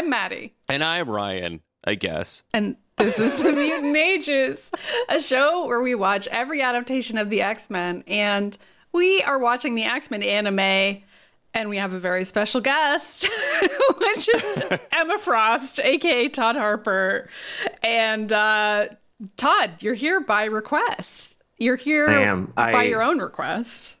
I'm Maddy. And I'm Ryan, I guess. And this is The Mutant Ages, a show where we watch every adaptation of the X Men. And we are watching the X Men anime. And we have a very special guest, which is Emma Frost, aka Todd Harper. And uh, Todd, you're here by request. You're here I am. by I- your own request.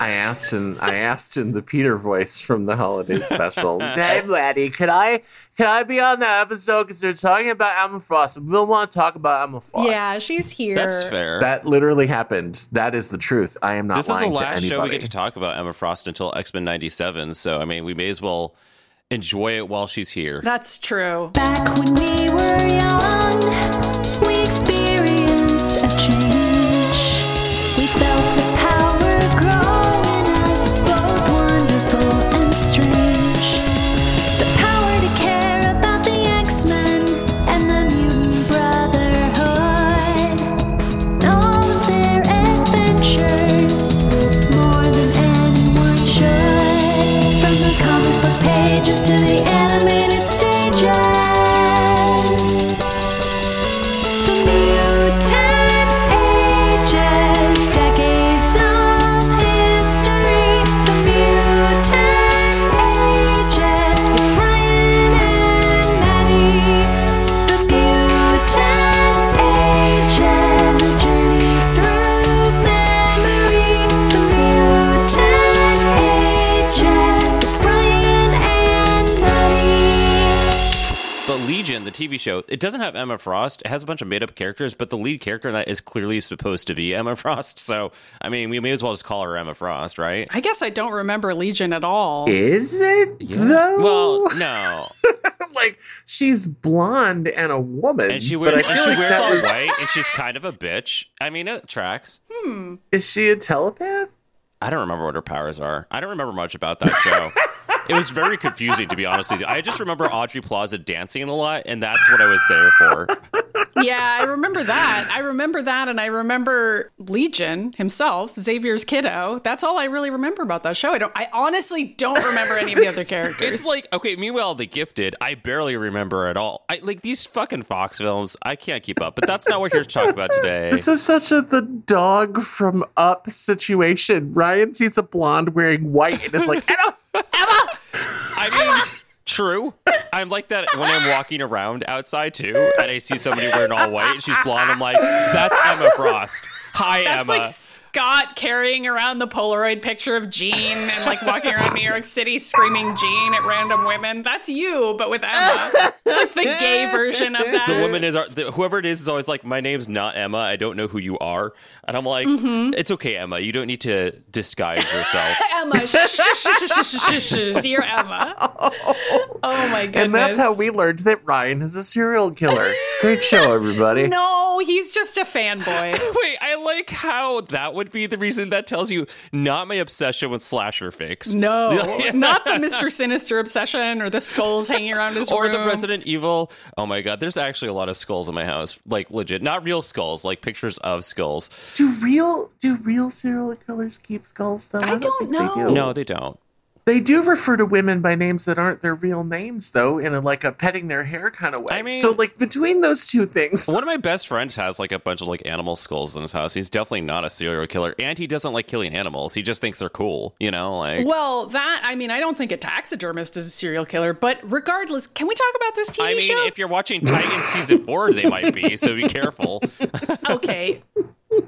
I asked in I asked in the Peter voice from the holiday special. hey, Maddy, could I could I be on that episode? Because they're talking about Emma Frost. We don't want to talk about Emma Frost. Yeah, she's here. That's fair. That literally happened. That is the truth. I am not this is the last show we get to talk about Emma Frost until X Men '97. So I mean, we may as well enjoy it while she's here. That's true. Back when we were young, we experienced TV show, it doesn't have Emma Frost. It has a bunch of made up characters, but the lead character in that is clearly supposed to be Emma Frost. So, I mean, we may as well just call her Emma Frost, right? I guess I don't remember Legion at all. Is it though? Well, no. like she's blonde and a woman, And she but wears, I and she like wears all was- white, and she's kind of a bitch. I mean, it tracks. Hmm. Is she a telepath? I don't remember what her powers are. I don't remember much about that show. it was very confusing, to be honest with you. I just remember Aubrey Plaza dancing a lot, and that's what I was there for. yeah, I remember that. I remember that, and I remember Legion himself, Xavier's kiddo. That's all I really remember about that show. I don't. I honestly don't remember any of the other characters. It's like okay. Meanwhile, the Gifted, I barely remember at all. I like these fucking Fox films. I can't keep up. But that's not what we're here to talk about today. This is such a the dog from Up situation. Ryan sees a blonde wearing white and is like, Emma, I mean, true. I'm like that when I'm walking around outside too, and I see somebody wearing all white. and She's blonde. I'm like, that's Emma Frost. Hi, That's Emma. like Scott carrying around the Polaroid picture of Jean and like walking around New York City screaming Jean at random women. That's you, but with Emma. It's like the gay version of that. the woman is the, whoever it is is always like, my name's not Emma. I don't know who you are, and I'm like, Mm-hmm. it's okay, Emma. You don't need to disguise yourself. Emma, shh, shh, shh, shh, shh, shh, shh. You're Emma. Oh my goodness. and that's how we learned that Ryan is a serial killer. Great show, everybody. No, he's just a fanboy. Wait, I like how that would be the reason that tells you not my obsession with slasher fix. No, not the Mr. Sinister obsession or the skulls hanging around his or room. the Resident Evil. Oh my god, there's actually a lot of skulls in my house. Like legit, not real skulls, like pictures of skulls. Do real do real serial killers keep skulls though? I don't think know. They, do. No, they don't. They do refer to women by names that aren't their real names though, in a, like a petting their hair kind of way. I mean- so like between those two things, One of my best friends has like a bunch of like animal skulls in his house. He's definitely not a serial killer, and he doesn't like killing animals. He just thinks they're cool, you know. Like, Well, that I mean, I don't think a taxidermist is a serial killer, but regardless, can we talk about this TV I mean, show? if you're watching Titan season four, they might be. So be careful. okay.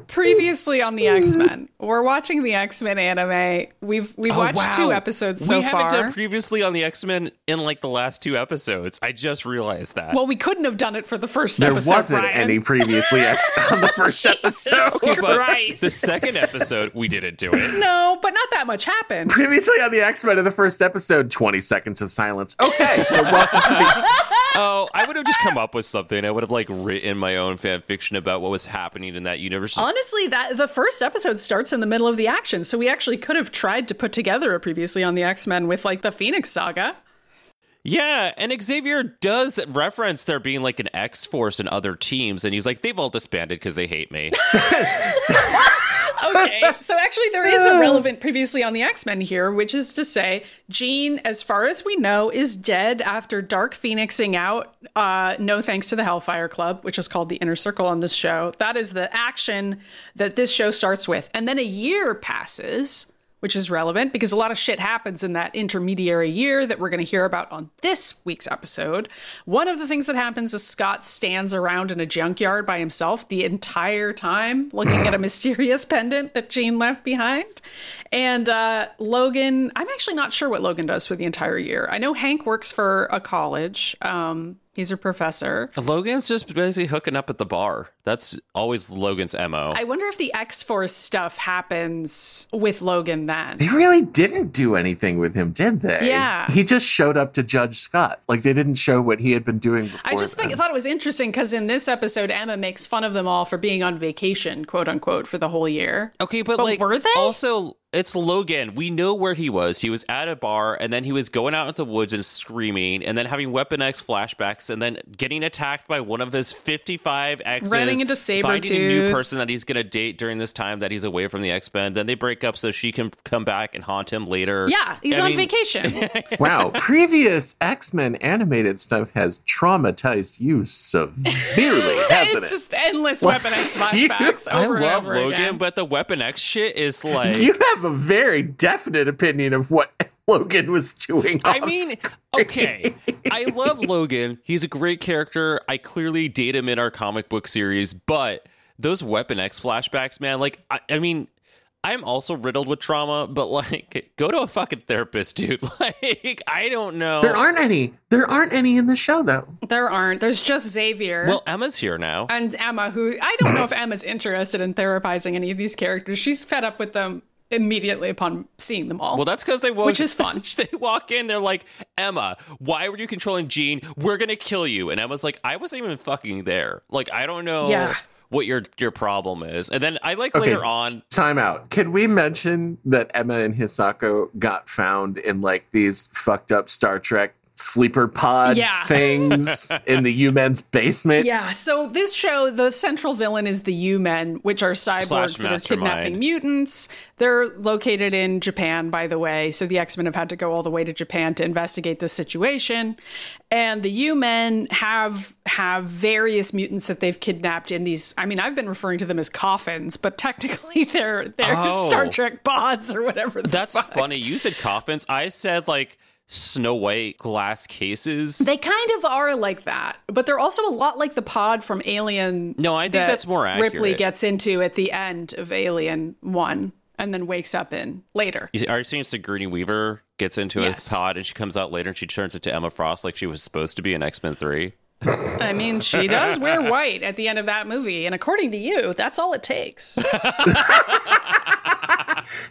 Previously on the X Men, we're watching the X Men anime. We've we've Oh, watched wow. two episodes so we haven't far. done previously on the X Men in like the last two episodes. I just realized that. well, we couldn't have done it for the first there episode. wasn't Ryan. any previously ex- on the first episode. but Christ. the second episode, we didn't do it. No, but not that much happened. Previously on the X Men in the first episode, 20 seconds of silence. Okay, so welcome to the. Oh, I would have just come up with something. I would have like written my own fan fiction about what was happening in that universe. Honestly, that the first episode starts in the middle of the action, so we actually could have tried to put together a previously on the X Men with like the Phoenix Saga. Yeah, and Xavier does reference there being like an X Force and other teams, and he's like, they've all disbanded because they hate me. okay, so actually, there is a relevant previously on the X Men here, which is to say, Jean, as far as we know, is dead after Dark Phoenixing out. Uh, no thanks to the Hellfire Club, which is called the Inner Circle on this show. That is the action that this show starts with. And then a year passes. Which is relevant because a lot of shit happens in that intermediary year that we're going to hear about on this week's episode. One of the things that happens is Scott stands around in a junkyard by himself the entire time looking at a mysterious pendant that Jean left behind. And uh, Logan, I'm actually not sure what Logan does for the entire year. I know Hank works for a college. Um, he's a professor. Logan's just basically hooking up at the bar. That's always Logan's MO. I wonder if the X Force stuff happens with Logan then. They really didn't do anything with him, did they? Yeah. He just showed up to Judge Scott. Like they didn't show what he had been doing before. I just think, then. thought it was interesting because in this episode, Emma makes fun of them all for being on vacation, quote unquote, for the whole year. Okay, but, But like were they? also it's Logan. We know where he was. He was at a bar and then he was going out into the woods and screaming and then having Weapon X flashbacks and then getting attacked by one of his 55 exes. Running into Sabretooth. Finding a new person that he's going to date during this time that he's away from the X-Men. Then they break up so she can come back and haunt him later. Yeah, he's I on mean, vacation. wow, previous X Men animated stuff has traumatized you severely, hasn't it's it? just endless Weapon X You- flashbacks I over and love over Logan, again. but the Weapon X shit is like you have a very definite opinion of what Logan was doing. I mean, screen. okay. I love Logan. He's a great character. I clearly date him in our comic book series, but those Weapon X flashbacks, man, like, I, I mean, I'm also riddled with trauma, but like, go to a fucking therapist, dude. Like, I don't know. there aren't any. There aren't any in the show, though. there aren't. There's just Xavier. well, Emma's here now. and Emma, who I don't know if Emma's interested in therapizing any of these characters. She's fed up with them immediately upon seeing them all. Well, that's because they walk, Which is fun. they walk in, they're like, Emma, why were you controlling Jean? We're gonna kill you. And Emma's like, I wasn't even fucking there. Like, I don't know Yeah. what your your problem is. And then I like Okay. later on, Time out. Can we mention that Emma and Hisako got found in like these fucked up Star Trek sleeper pod Yeah. things in the U-Men's basement? Yeah, so this show, the central villain is the U-Men, which are cyborgs that are kidnapping mutants. They're located in Japan, by the way, so the X-Men have had to go all the way to Japan to investigate this situation. And the U-Men have have various mutants that they've kidnapped in these. I mean, I've been referring to them as coffins, but technically they're they're Oh. Star Trek pods or whatever. The That's fuck. funny. You said coffins. I said like Snow White glass cases. They kind of are like that, but they're also a lot like the pod from Alien. No, I think that that's more accurate. Ripley gets into at the end of Alien One, and then wakes up in later. Are you saying Sigourney Weaver gets into Yes. a pod and she comes out later and she turns into Emma Frost like she was supposed to be in X Men Three? I mean, she does wear white at the end of that movie, and according to you, that's all it takes.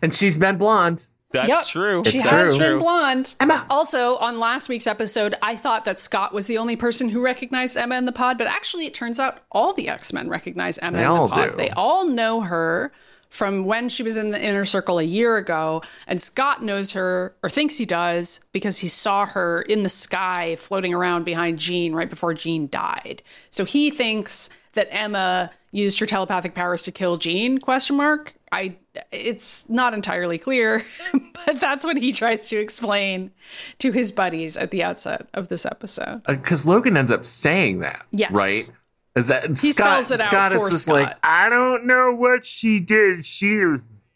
And she's been blonde. That's Yep. true. She It's has true. been blonde. Emma. Also, on last week's episode, I thought that Scott was the only person who recognized Emma in the pod, but actually, it turns out all the X Men recognize Emma They in all the pod. do. They all know her from when she was in the inner circle a year ago, and Scott knows her or thinks he does because he saw her in the sky floating around behind Jean right before Jean died. So he thinks that Emma used her telepathic powers to kill Jean? Question mark. I it's not entirely clear, but that's what he tries to explain to his buddies at the outset of this episode. Uh, because Logan ends up saying that. Yes. Right? Is that He Scott, spells it out Scott is just Scott. like, I don't know what she did. She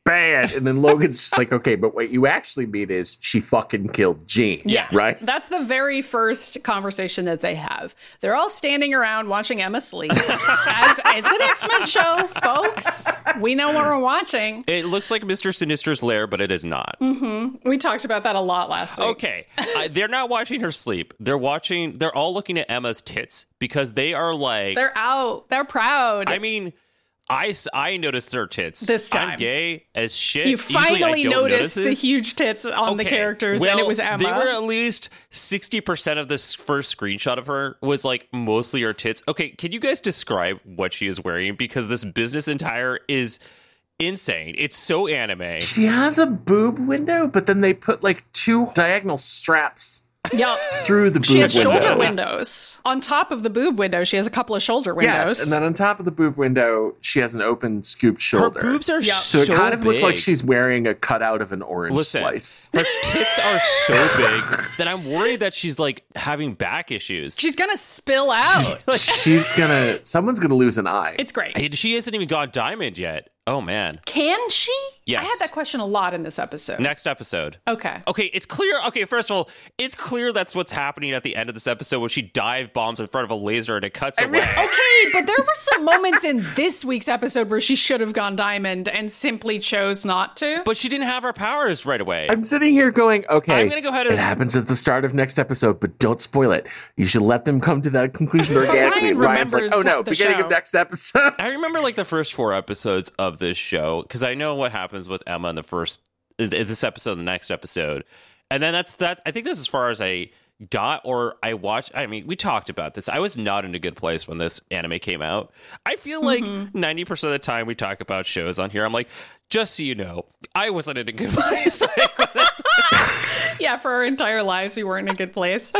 bad. And then Logan's just like, okay, but what you actually mean is she fucking killed Jean. Yeah. Right? That's the very first conversation that they have. They're all standing around watching Emma sleep. As it's an X-Men show, folks. We know what we're watching. It looks like Mr. Sinister's lair, but it is not. Mm-hmm. We talked about that a lot last week. Okay, I, they're not watching her sleep. They're watching. They're all looking at Emma's tits because they are like. They're out. They're proud. I mean, I s- I noticed their tits This time. I'm gay as shit. you finally don't noticed the notice this. huge tits on the Okay, characters, and it was Emma. They were at least sixty percent of this first screenshot of her was like mostly her tits. Okay, can you guys describe what she is wearing? Because this business entire is insane. It's so anime. She has a boob window, but then they put like two diagonal straps Yep. through the boob window. She has window. shoulder windows. On top of the boob window, she has a couple of shoulder windows. Yes, and then on top of the boob window, she has an open scooped shoulder. Her boobs are Yeah. so, so it kind of looks like she's wearing a cutout of an orange Listen. slice. Her tits are so big that I'm worried that she's like having back issues. She's gonna spill out. She's gonna. Someone's gonna lose an eye. it's great. She hasn't even gone diamond yet. Oh man. Can she? Yes. I had that question a lot in this episode. Next episode. Okay. Okay, it's clear. Okay, first of all, it's clear that's what's happening at the end of this episode when she dive bombs in front of a laser and it cuts away. Okay, but there were some moments in this week's episode where she should have gone diamond and simply chose not to. but she didn't have her powers right away. I'm sitting here going, okay. I'm gonna go ahead and- It happens at the start of next episode, but don't spoil it. You should let them come to that conclusion organically. Ryan Ryan's like, oh no, beginning show. of next episode. I remember like the first four episodes of this show because I know what happens with Emma in the first in this episode, the next episode, and then that's that. I think that's as far as I got or I watched. I mean, we talked about this. I was not in a good place when this anime came out. I feel like Mm-hmm. 90 percent of the time we talk about shows on here, I'm like, just so you know, I wasn't in a good place. yeah, for our entire lives, we weren't in a good place.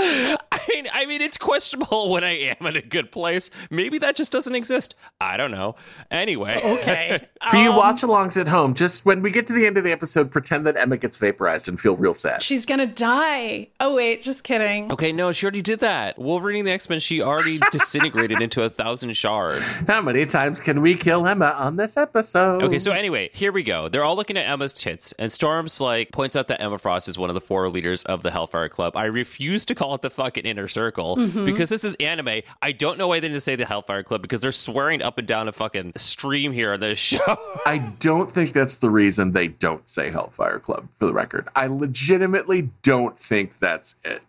I mean, I mean, it's questionable when I am in a good place. Maybe that just doesn't exist. I don't know. Anyway, Okay. For you Um, watch alongs at home, just when we get to the end of the episode, pretend that Emma gets vaporized and feel real sad. She's gonna die. Oh, wait, just kidding. Okay, no, she already did that. Wolverine the X Men, she already disintegrated into a thousand shards. How many times can we kill Emma on this episode? Okay, so anyway, here we go. They're all looking at Emma's tits, and Storms like points out that Emma Frost is one of the four leaders of the Hellfire Club. I refuse to call it the fucking inner circle mm-hmm. because this is anime. I don't know why they didn't say the Hellfire Club because they're swearing up and down a fucking stream here on this show. I don't think that's the reason they don't say Hellfire Club, for the record. I legitimately don't think that's it.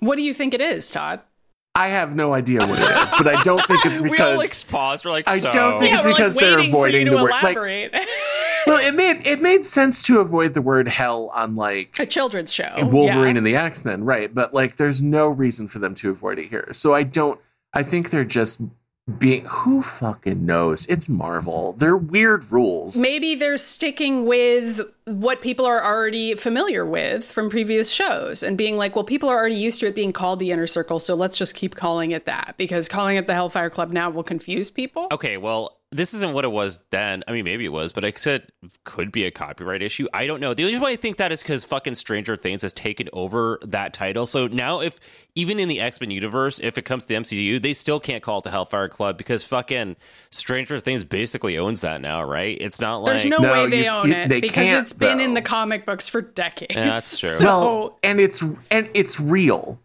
What do you think it is, Todd? I have no idea what it is, but I don't think it's because we all because. like paused. We're like, I so. don't think Yeah, it's because like they're waiting for avoiding you the to word. Like, elaborate. well, it made it made sense to avoid the word hell on like a children's show. Wolverine yeah. and the X Men, right? But like, there's no reason for them to avoid it here. So I don't. I think they're just being. Who fucking knows? It's Marvel. They're weird rules. Maybe they're sticking with what people are already familiar with from previous shows and being like, well, people are already used to it being called the inner circle, so let's just keep calling it that because calling it the Hellfire Club now will confuse people. Okay, well, this isn't what it was then. I mean, maybe it was, but I said could be a copyright issue. I don't know. The only reason why I think that is because fucking Stranger Things has taken over that title. So now, if even in the X Men universe, if it comes to the MCU, they still can't call it the Hellfire Club because fucking Stranger Things basically owns that now, right? It's not like There's no, No, way they you- own you- it they because can't, it's been in the comic books for decades. Yeah, that's true. So, well, and it's and it's real.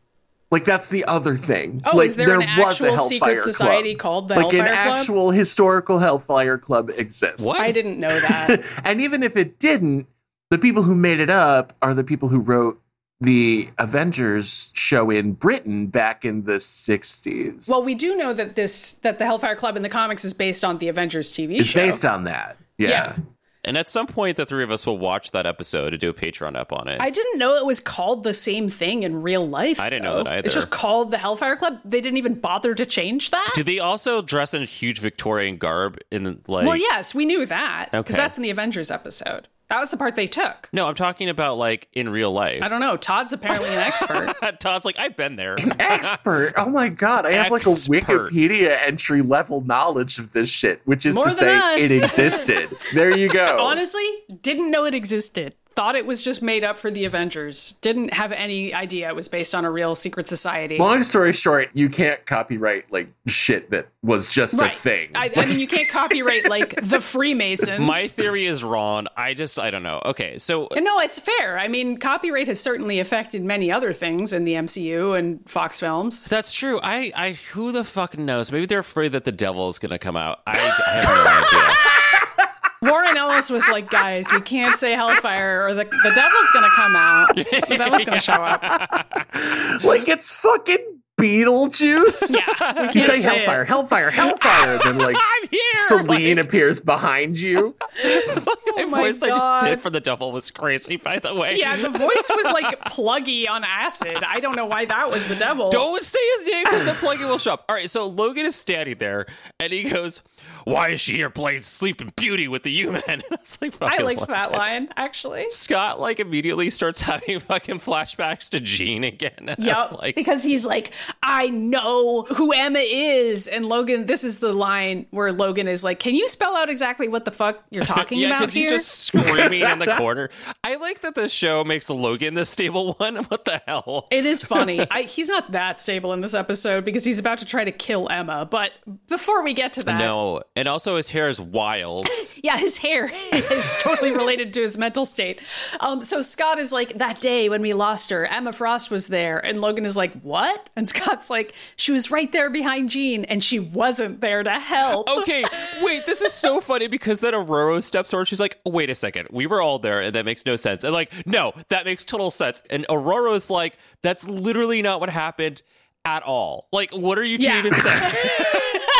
Like that's the other thing. Oh, like is there an actual secret society Club. called the like an Hellfire Club? actual historical Hellfire Club exists. What? I didn't know that. and even if it didn't, the people who made it up are the people who wrote the Avengers show in Britain back in the 60s. well, we do know that this that the Hellfire Club in the comics is based on the Avengers TV it's show. It's based on that. Yeah. Yeah. And at some point, the three of us will watch that episode to do a Patreon up on it. I didn't know it was called the same thing in real life. I didn't know that either. It's just called the Hellfire Club. They didn't even bother to change that. do they also dress in huge Victorian garb in like? well, yes, we knew that because Okay. that's in the Avengers episode. That was the part they took. No, I'm talking about like in real life. I don't know. Todd's apparently an expert. Todd's like, I've been there. An Expert. Oh my god, I have like a Expert. Wikipedia entry level knowledge of this shit, which is More to than say us. it existed. There you go. Honestly, didn't know it existed. Thought it was just made up for the Avengers. Didn't have any idea it was based on a real secret society. Long story short, you can't copyright like shit that was just a thing. I, I mean, you can't copyright like the Freemasons. My theory is wrong. I just, I don't know. Okay, so uh, No, it's fair. I mean, copyright has certainly affected many other things in the MCU and Fox films. that's true. I, I, who the fuck knows? Maybe they're afraid that the devil is gonna come out. I, I have no idea. Warren Ellis was like, guys, we can't say Hellfire or the, the devil's going to come out. The devil's going to show up. like it's fucking Beetlejuice. We You can't say it. Hellfire, Hellfire, Hellfire. then like I here. Celine appears behind you. Oh my my voice I just did for the devil was crazy, by the way. Yeah, the voice was like pluggy on acid. I don't know why that was the devil. Don't say his name because the pluggy will show up. All right, so Logan is standing there and he goes, Why is she here playing Sleeping Beauty with the human? And I was like, I liked that line actually. Scott like immediately starts having fucking flashbacks to Jean again. And I Yep. was like, because he's like, I know who Emma is. And Logan, this is the line where Logan is like, Can you spell out exactly what the fuck you're talking yeah, about because he's here? just screaming in the corner. I like that the show makes Logan the stable one. What the hell? It is funny. I, he's not that stable in this episode because he's about to try to kill Emma. But before we get to that, No, and also his hair is wild. yeah, his hair is totally related to his mental state. Um, so Scott is like, that day when we lost her, Emma Frost was there. And Logan is like, what? And Scott's like, she was right there behind Jean and she wasn't there to help. Okay, wait, this is so funny because then Ororo steps forward. She's like, wait a second, we were all there and that makes no sense. And like, no, that makes total sense. And Ororo's like, that's literally not what happened at all. Like, what are you Yeah. even saying?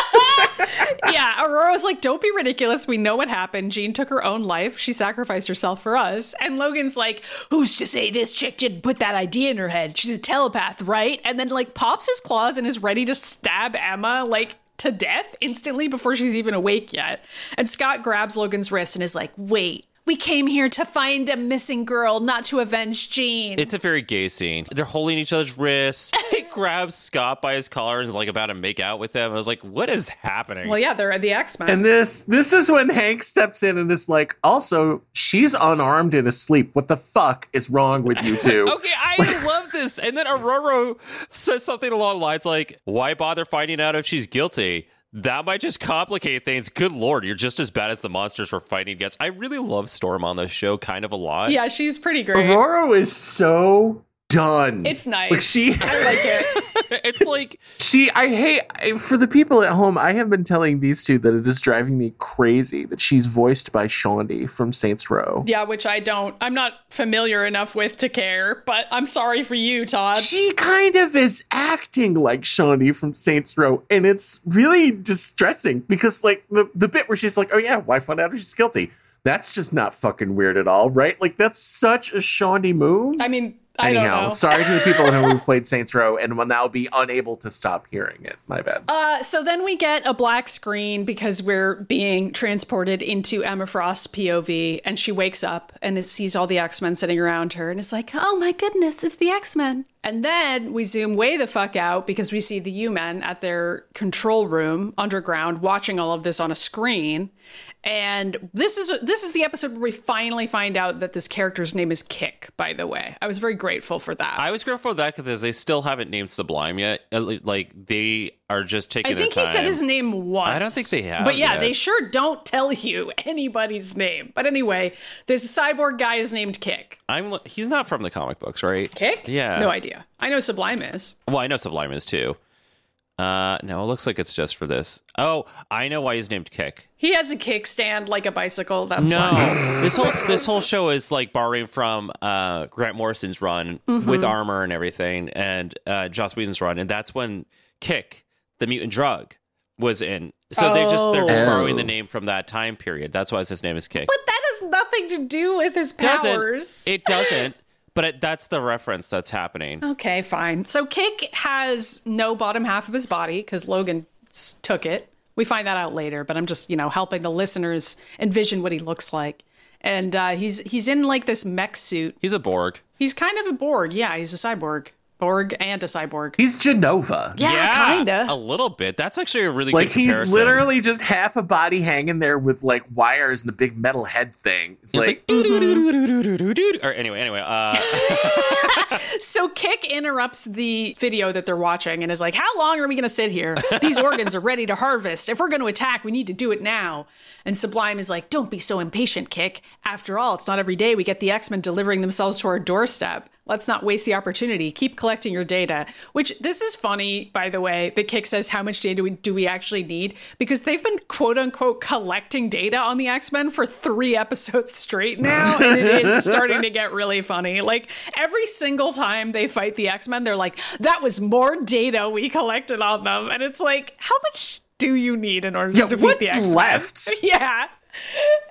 yeah, Ororo's like, don't be ridiculous. We know what happened. Jean took her own life. She sacrificed herself for us. And Logan's like, who's to say this chick didn't put that idea in her head? She's a telepath, right? And then like pops his claws and is ready to stab Emma like to death instantly before she's even awake yet. And Scott grabs Logan's wrist and is like, wait. We came here to find a missing girl, not to avenge Jean. It's a very gay scene. They're holding each other's wrists. He grabs Scott by his collar and is like about to make out with him. I was like, what is happening? well, yeah, they're the X Men. And this this is when Hank steps in and is like, also, she's unarmed and asleep. What the fuck is wrong with you two? Okay, I love this. And then Ororo says something along the lines like, Why bother finding out if she's guilty? That might just complicate things. Good lord, you're just as bad as the monsters we're fighting against. I really love Storm on this show kind of a lot. yeah, she's pretty great. Ororo is so done. It's nice. Like she I like it. It's like She, I hate I- for the people at home. I have been telling these two that it is driving me crazy that she's voiced by Shaundi from Saints Row. Yeah, which I don't, I'm not familiar enough with to care, but I'm sorry for you, Todd. She kind of is acting like Shaundi from Saints Row, and it's really distressing because, like, the the bit where she's like, "Oh yeah, why find out if she's guilty?" That's just not fucking weird at all, right? Like, that's such a Shaundi move. I mean, I don't Anyhow, know. sorry to the people who've played Saints Row and will now be unable to stop hearing it. My bad. Uh, so then we get a black screen because we're being transported into Emma Frost's POV, and she wakes up and sees all the X Men sitting around her, and is like, "Oh my goodness, it's the X Men!" And then we zoom way the fuck out because we see the U Men at their control room underground, watching all of this on a screen. And this is this is the episode where we finally find out that this character's name is Kick. By the way, I was very grateful for that. I was grateful for that because they still haven't named Sublime yet. Like they are just taking. It. I think he said his name once. I don't think they have But yeah, yet. they sure don't tell you anybody's name. But anyway, this cyborg guy is named Kick. I'm. He's not from the comic books, right? Kick? Yeah. No idea. I know Sublime is. Well, I know Sublime is too. Uh, no, it looks like it's just for this. Oh, I know why he's named Kick. He has a kickstand like a bicycle. That's No, why. this whole this whole show is like borrowing from uh, Grant Morrison's run Mm-hmm. with armor and everything, and uh, Joss Whedon's run, and that's when Kick, the mutant drug, was in. So they just they're just Oh. borrowing the name from that time period. That's why his name is Kick. But that has nothing to do with his doesn't powers. it doesn't? But it, that's the reference that's happening. Okay, fine. So Kick has no bottom half of his body because Logan took it. We find that out later, but I'm just you know helping the listeners envision what he looks like. And uh, he's he's in like this mech suit. He's a Borg. He's kind of a Borg. Yeah, he's a cyborg. Borg and a cyborg. He's Genova. Yeah, a kinda. A little bit. That's actually a really good idea. Like good he's literally just half a body hanging there with like wires and a big metal head thing. It's, It's like, like, or anyway, anyway. Uh, So Kick interrupts the video that they're watching and is like, "How long are we going to sit here? These organs are ready to harvest. If we're going to attack, we need to do it now." And Sublime is like, "Don't be so impatient, Kick. After all, it's not every day we get the X-Men delivering themselves to our doorstep. Let's not waste the opportunity. Keep collecting your data." Which this is funny, by the way. That Kick says, "How much data do we, do we actually need?" Because they've been quote unquote collecting data on the X-Men for three episodes straight now, and it is starting to get really funny. Like every single time they fight the X Men, they're like, "That was more data we collected on them," and it's like, how much do you need in order Yeah, to defeat the X-Men? left? Yeah.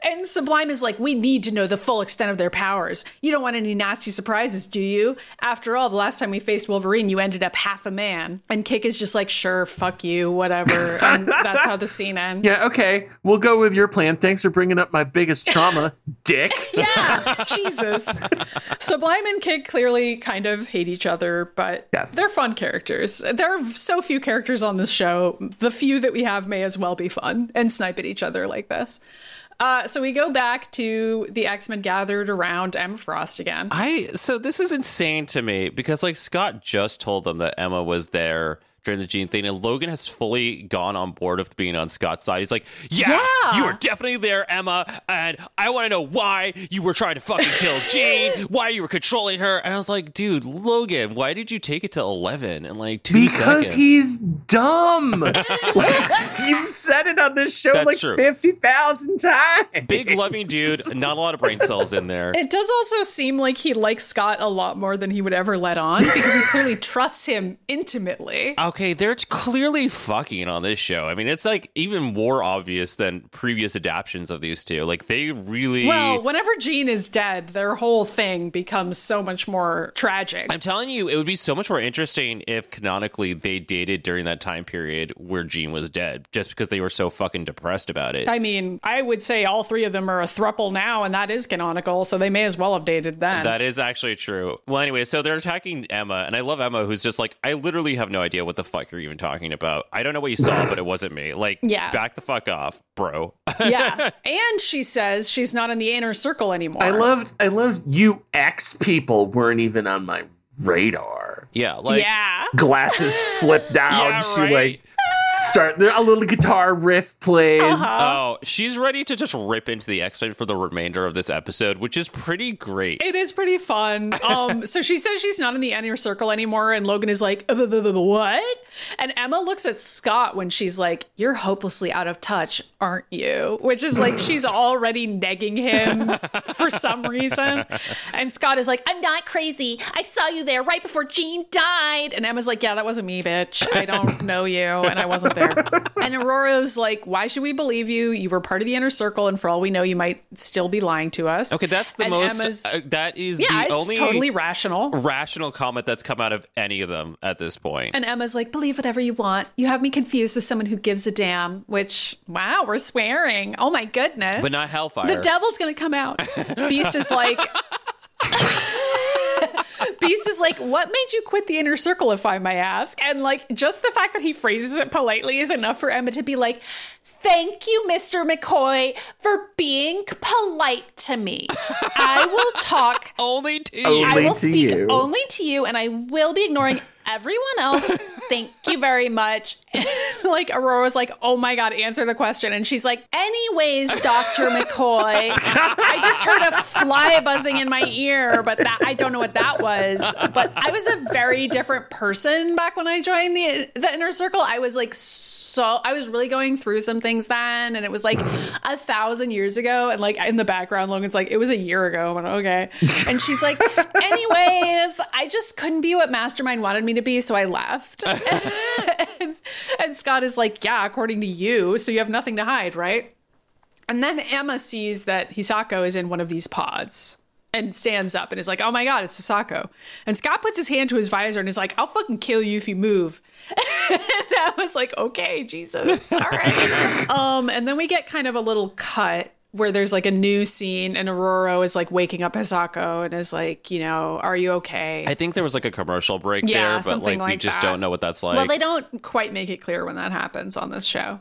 And Sublime is like, we need to know the full extent of their powers. You don't want any nasty surprises, do you? After all, the last time we faced Wolverine, you ended up half a man. And Kick is just like, sure, fuck you, whatever. And that's how the scene ends. Yeah, okay. We'll go with your plan. Thanks for bringing up my biggest trauma, dick. Yeah, Jesus. Sublime and Kick clearly kind of hate each other, but Yes. they're fun characters. There are so few characters on this show. The few that we have may as well be fun and snipe at each other like this. Uh, so we go back to the X Men gathered around Emma Frost again. I so this is insane to me because like Scott just told them that Emma was there during the Jean thing, and Logan has fully gone on board with being on Scott's side. He's like, "Yeah, Yeah. you were definitely there, Emma, and I want to know why you were trying to fucking kill Jean, why you were controlling her." And I was like, "Dude, Logan, why did you take it to eleven and like two Because seconds?" he's dumb. like, you've said it on this show That's like true. 50,000 times. Big loving dude, not a lot of brain cells in there. It does also seem like he likes Scott a lot more than he would ever let on because he clearly trusts him intimately. Okay, they're clearly fucking on this show. I mean, it's like even more obvious than previous adaptations of these two. Like they really Well, whenever Jean is dead, their whole thing becomes so much more tragic. I'm telling you, it would be so much more interesting if canonically they dated during that time period where Jean was dead, just because they were so fucking depressed about it. I mean, I would say all three of them are a thruple now, and that is canonical, so they may as well have dated then. that is actually true. Well, anyway, so they're attacking Emma, and I love Emma, who's just like, I literally have no idea what the fuck you're even talking about. I don't know what you saw, but it wasn't me. Like, Yeah. back the fuck off, bro. yeah. And she says she's not in the inner circle anymore. I loved, I loved you X people weren't even on my radar. yeah, like, yeah. Glasses flipped down. Yeah, she right. like start a little guitar riff plays. Uh-huh. Oh, she's ready to just rip into the X Men for the remainder of this episode, which is pretty great. It is pretty fun. Um, so she says she's not in the inner circle anymore, and Logan is like, "Uh, "What?" And Emma looks at Scott when she's like, "You're hopelessly out of touch, aren't you?" Which is like she's already negging him for some reason. And Scott is like, "I'm not crazy. I saw you there right before Jean died." And Emma's like, "Yeah, that wasn't me, bitch. I don't know you, and I wasn't there." And Ororo's like, "Why should we believe you? You were part of the inner circle, and for all we know, you might still be lying to us." Okay, that's the And most. Uh, that is yeah, the it's only totally rational. rational comment that's come out of any of them at this point. And Emma's like, believe whatever you want. You have me confused with someone who gives a damn, which, wow, we're swearing. Oh my goodness. But not Hellfire. The devil's to come out. Beast is like, Beast is like, what made you quit the inner circle, if I may ask? And like, just the fact that he phrases it politely is enough for Emma to be like, Thank you, Mr. McCoy, for being polite to me. I will talk only to you. Only I will speak you. only to you, and I will be ignoring everyone else. Thank you very much. like Ororo's like, oh my god, answer the question, and she's like, anyways, Doctor McCoy, I just heard a fly buzzing in my ear, but that I don't know what that was. But I was a very different person back when I joined the the inner circle. I was like. So I was really going through some things then, and it was like a thousand years ago. And like in the background, Logan's like, it was a year ago. I'm like, okay. And she's like, anyways, I just couldn't be what Mastermind wanted me to be, so I left. and, and Scott is like, yeah, according to you, so you have nothing to hide, right? And then Emma sees that Hisako is in one of these pods and stands up and is like, oh my God, it's Hisako. And Scott puts his hand to his visor and is like, I'll fucking kill you if you move. and I was like, okay, Jesus. All right. um, and then we get kind of a little cut where there's like a new scene and Ororo is like waking up Hisako and is like, you know, are you okay? I think there was like a commercial break Yeah, there, but something like, we like just don't know what that's like. Well, they don't quite make it clear when that happens on this show.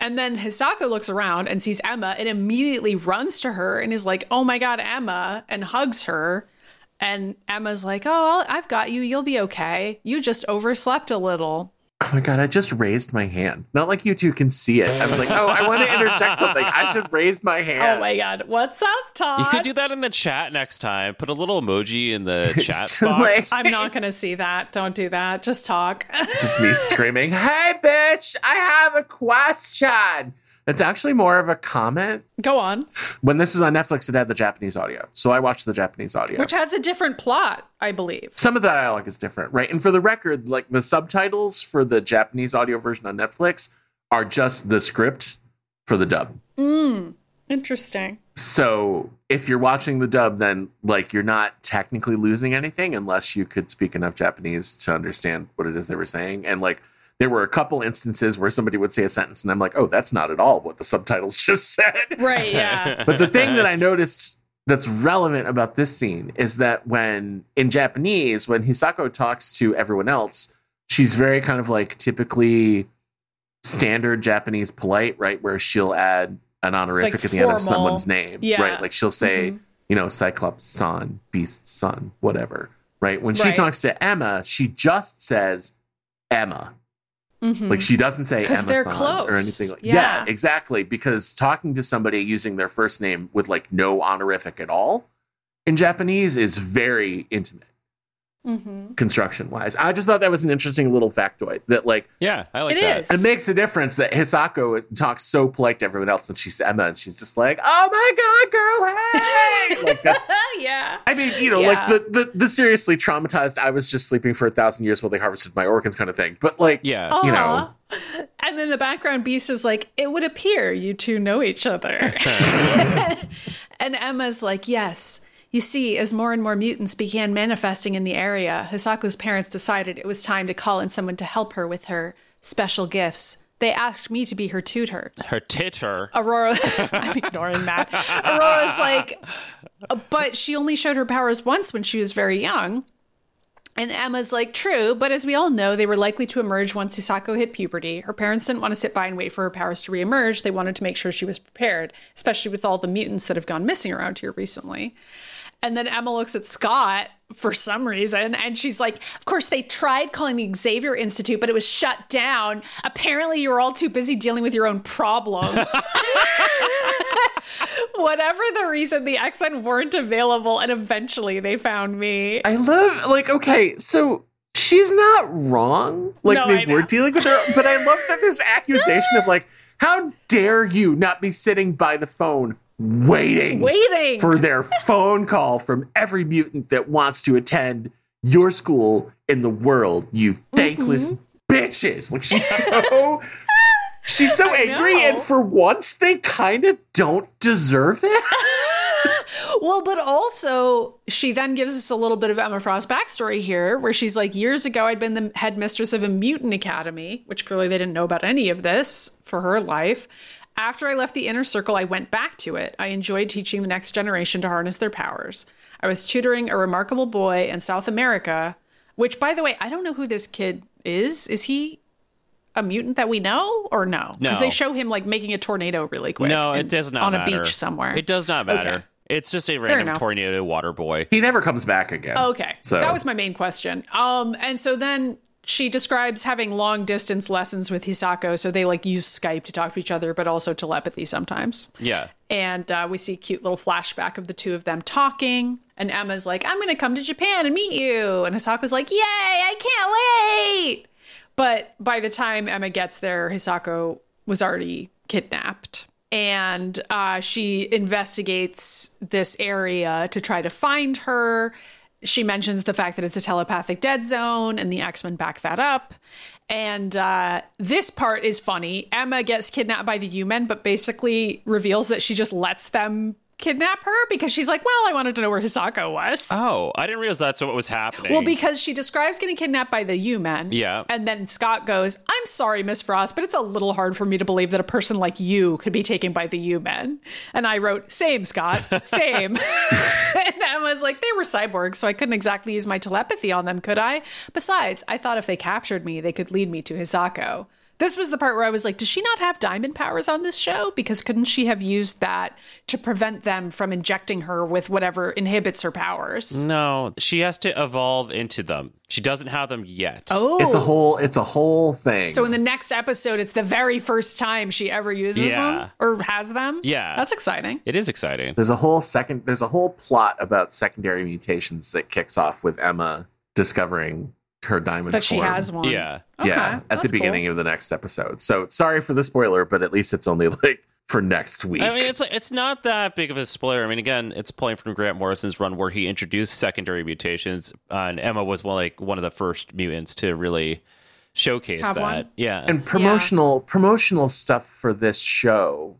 And then Hisako looks around and sees Emma and immediately runs to her and is like, "Oh my god, Emma!" and hugs her. And Emma's like, "Oh, I've got you. You'll be okay. You just overslept a little." Oh my god, I just raised my hand. Not like you two can see it. I was like, oh, I want to interject something. I should raise my oh hand. Oh my god, what's up, Todd? you could do that in the chat next time. Put a little emoji in the chat box. like- I'm not gonna see that. Don't do that. Just talk. Just me screaming, hey, bitch, I have a question. It's actually more of a comment. Go on. When this was on Netflix, it had the Japanese audio. So I watched the Japanese audio. Which has a different plot, I believe. Some of the dialogue is different, right? And for the record, like the subtitles for the Japanese audio version on Netflix are just the script for the dub. Hmm. Interesting. So if you're watching the dub, then like you're not technically losing anything unless you could speak enough Japanese to understand what it is they were saying. And like there were a couple instances where somebody would say a sentence and I'm like, oh, that's not at all what the subtitles just said. Right, yeah. But the thing that I noticed that's relevant about this scene is that when in Japanese, when Hisako talks to everyone else, she's very kind of like typically standard Japanese polite, right? Where she'll add an honorific Like at the end of someone's name, Yeah. right? Like she'll say, Mhm. you know, Cyclops san, Beast san, whatever, right? When she Right. talks to Emma, she just says Emma. Mhm. Like she doesn't say close. or anything. Like, Yeah. yeah, exactly. Because talking to somebody using their first name with like no honorific at all in Japanese is very intimate Mhm. construction wise. I just thought that was an interesting little factoid that like Yeah, I like It that. is. it makes a difference that Hisako talks so polite to everyone else and she's Emma and she's just like, oh my god, girl, hey, like that's. yeah. I mean, you know, Yeah. like the, the the seriously traumatized. I was just sleeping for a thousand years while they harvested my organs, kind of thing. But like, Yeah. you know, And then the background beast is like, it would appear you two know each other. and Emma's like, yes. You see, as more and more mutants began manifesting in the area, Hisako's parents decided it was time to call in someone to help her with her special gifts. They asked me to be her tutor. Her titter. Ororo, I'm ignoring that. Ororo's like, but she only showed her powers once when she was very young. And Emma's like, true, but as we all know, they were likely to emerge once Hisako hit puberty. Her parents didn't want to sit by and wait for her powers to reemerge. They wanted to make sure she was prepared, especially with all the mutants that have gone missing around here recently. And then Emma looks at Scott for some reason, and she's like, Of course, they tried calling the Xavier Institute, but it was shut down. Apparently, you were all too busy dealing with your own problems. Whatever the reason, the X Men weren't available, and eventually they found me. I love like okay, so she's not wrong. Like No, they were dealing with her, but I love that this accusation of like, how dare you not be sitting by the phone waiting, Waiting. for their phone call from every mutant that wants to attend your school in the world, you thankless Mm-hmm. bitches. Like she's so she's so angry, know. and for once they kind of don't deserve it. Well, but also she then gives us a little bit of Emma Frost backstory here, where she's like, years ago I'd been the headmistress of a mutant academy, which clearly they didn't know about any of this for her life. After I left the inner circle, I went back to it. I enjoyed teaching the next generation to harness their powers. I was tutoring a remarkable boy in South America, which, by the way, I don't know who this kid is. Is he a mutant that we know or no? Because they show him like making a tornado really quick. No, it does not on matter. a beach somewhere. It does not matter. Okay. It's just a random tornado water boy. He never comes back again. Okay. So that was my main question. Um, and so then she describes having long distance lessons with Hisako. So they like use Skype to talk to each other, but also telepathy sometimes. Yeah. And uh, we see a cute little flashback of the two of them talking. And Emma's like, I'm going to come to Japan and meet you. And Hisako's like, Yay, I can't wait. But by the time Emma gets there, Hisako was already kidnapped. And uh, she investigates this area to try to find her. She mentions the fact that it's a telepathic dead zone, and the X Men back that up. And uh, this part is funny. Emma gets kidnapped by the U Men, but basically reveals that she just lets them kidnap her because she's like, Well, I wanted to know where Hisako was. Oh, I didn't realize that's what was happening. Well, because she describes getting kidnapped by the U Men. Yeah. And then Scott goes, I'm sorry, Miss Frost, but it's a little hard for me to believe that a person like you could be taken by the U Men. And I wrote, Same, Scott, same. and I was like, They were cyborgs, so I couldn't exactly use my telepathy on them, could I? Besides, I thought if they captured me, they could lead me to Hisako. This was the part where I was like, does she not have diamond powers on this show? Because couldn't she have used that to prevent them from injecting her with whatever inhibits her powers? no, she has to evolve into them. She doesn't have them yet. Oh, It's a whole it's a whole thing. So in the next episode, it's the very first time she ever uses Yeah. them or has them. Yeah. that's exciting. It is exciting. there's a whole second there's a whole plot about secondary mutations that kicks off with Emma discovering her diamond That she has one. Yeah. Okay, yeah, at the beginning cool. of the next episode. So sorry for the spoiler, but at least it's only like for next week. I mean, it's like it's not that big of a spoiler. I mean, again, it's pulling from Grant Morrison's run where he introduced secondary mutations, uh, and Emma was one like one of the first mutants to really showcase Have that. one? Yeah. And promotional promotional stuff for this show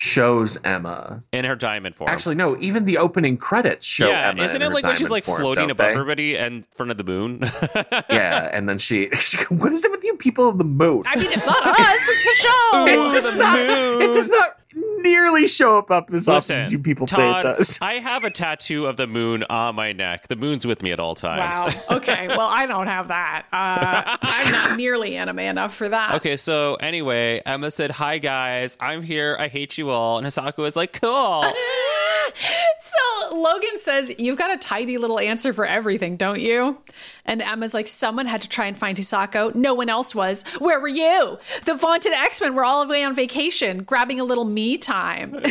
shows Emma. in her diamond form. Actually, no, even the opening credits show yeah, Emma. isn't in it her like when she's like form, floating above they? everybody in front of the moon? Yeah, and then she, what is it with you people of the moon? I mean, it's not us; it's the show. it, does the not, moon. it does not nearly show up, up as often as you people Todd, say it does. I have a tattoo of the moon on my neck. The moon's with me at all times. Wow. Okay. Well, I don't have that. Uh, I'm not nearly anime enough for that. Okay, so anyway, Emma said, "Hi guys, I'm here. I hate you all." And Hisako was like, "Cool." So Logan says, You've got a tidy little answer for everything, don't you? And Emma's like, Someone had to try and find Hisako. No one else was. Where were you? The vaunted X Men were all away on vacation, grabbing a little me time.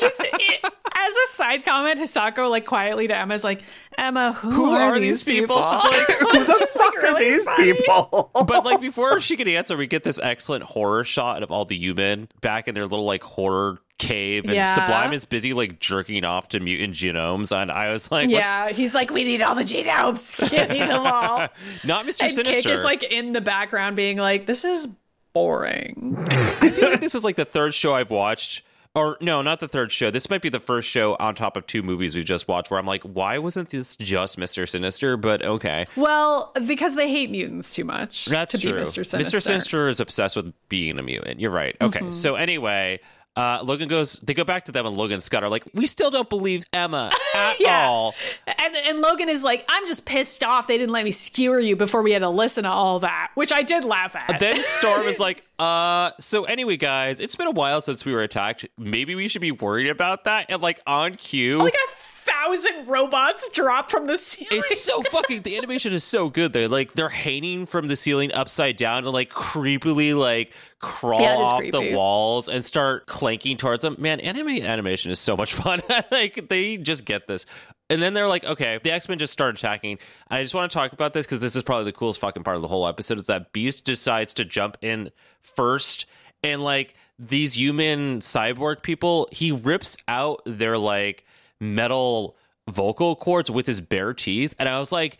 Just it, as a side comment, Hisako, like quietly to Emma's like, Emma, who, Who are, are these these people? people? She's like, Who the She's, like, fuck are really these funny. people? but like before she could answer, we get this excellent horror shot of all the U-Men back in their little like horror cave, and Yeah. Sublime is busy like jerking off to mutant genomes, and I was like, Yeah, he's like, We need all the genomes. Give me them all. Not Mr. and Sinister." Kick is like in the background being like, This is boring. I feel like this is like the third show I've watched. Or no, not the third show. This might be the first show on top of two movies we've just watched where I'm like, why wasn't this just Mr. Sinister? But okay. Well, because they hate mutants too much. That's to true. be Mr. Sinister. Mr. Sinister is obsessed with being a mutant. You're right. Okay. Mm-hmm. So anyway, uh, Logan goes. They go back to them, and Logan and Scott are like, "We still don't believe Emma at Yeah. all." And and Logan is like, I'm just pissed off they didn't let me skewer you before we had to listen to all that, which I did laugh at. Then Storm is like, "Uh, so anyway, guys, it's been a while since we were attacked. Maybe we should be worried about that." And like on cue, like a thousand robots drop from the ceiling. It's so fucking. The animation is so good. They're like they're hanging from the ceiling upside down and like creepily like crawl Yeah, off creepy. the walls and start clanking towards them. Man, anime animation is so much fun. like they just get this. And then they're like, okay, the X Men just start attacking. I just want to talk about this because this is probably the coolest fucking part of the whole episode. Is that Beast decides to jump in first and like these human cyborg people, he rips out their like metal vocal cords with his bare teeth. And I was like,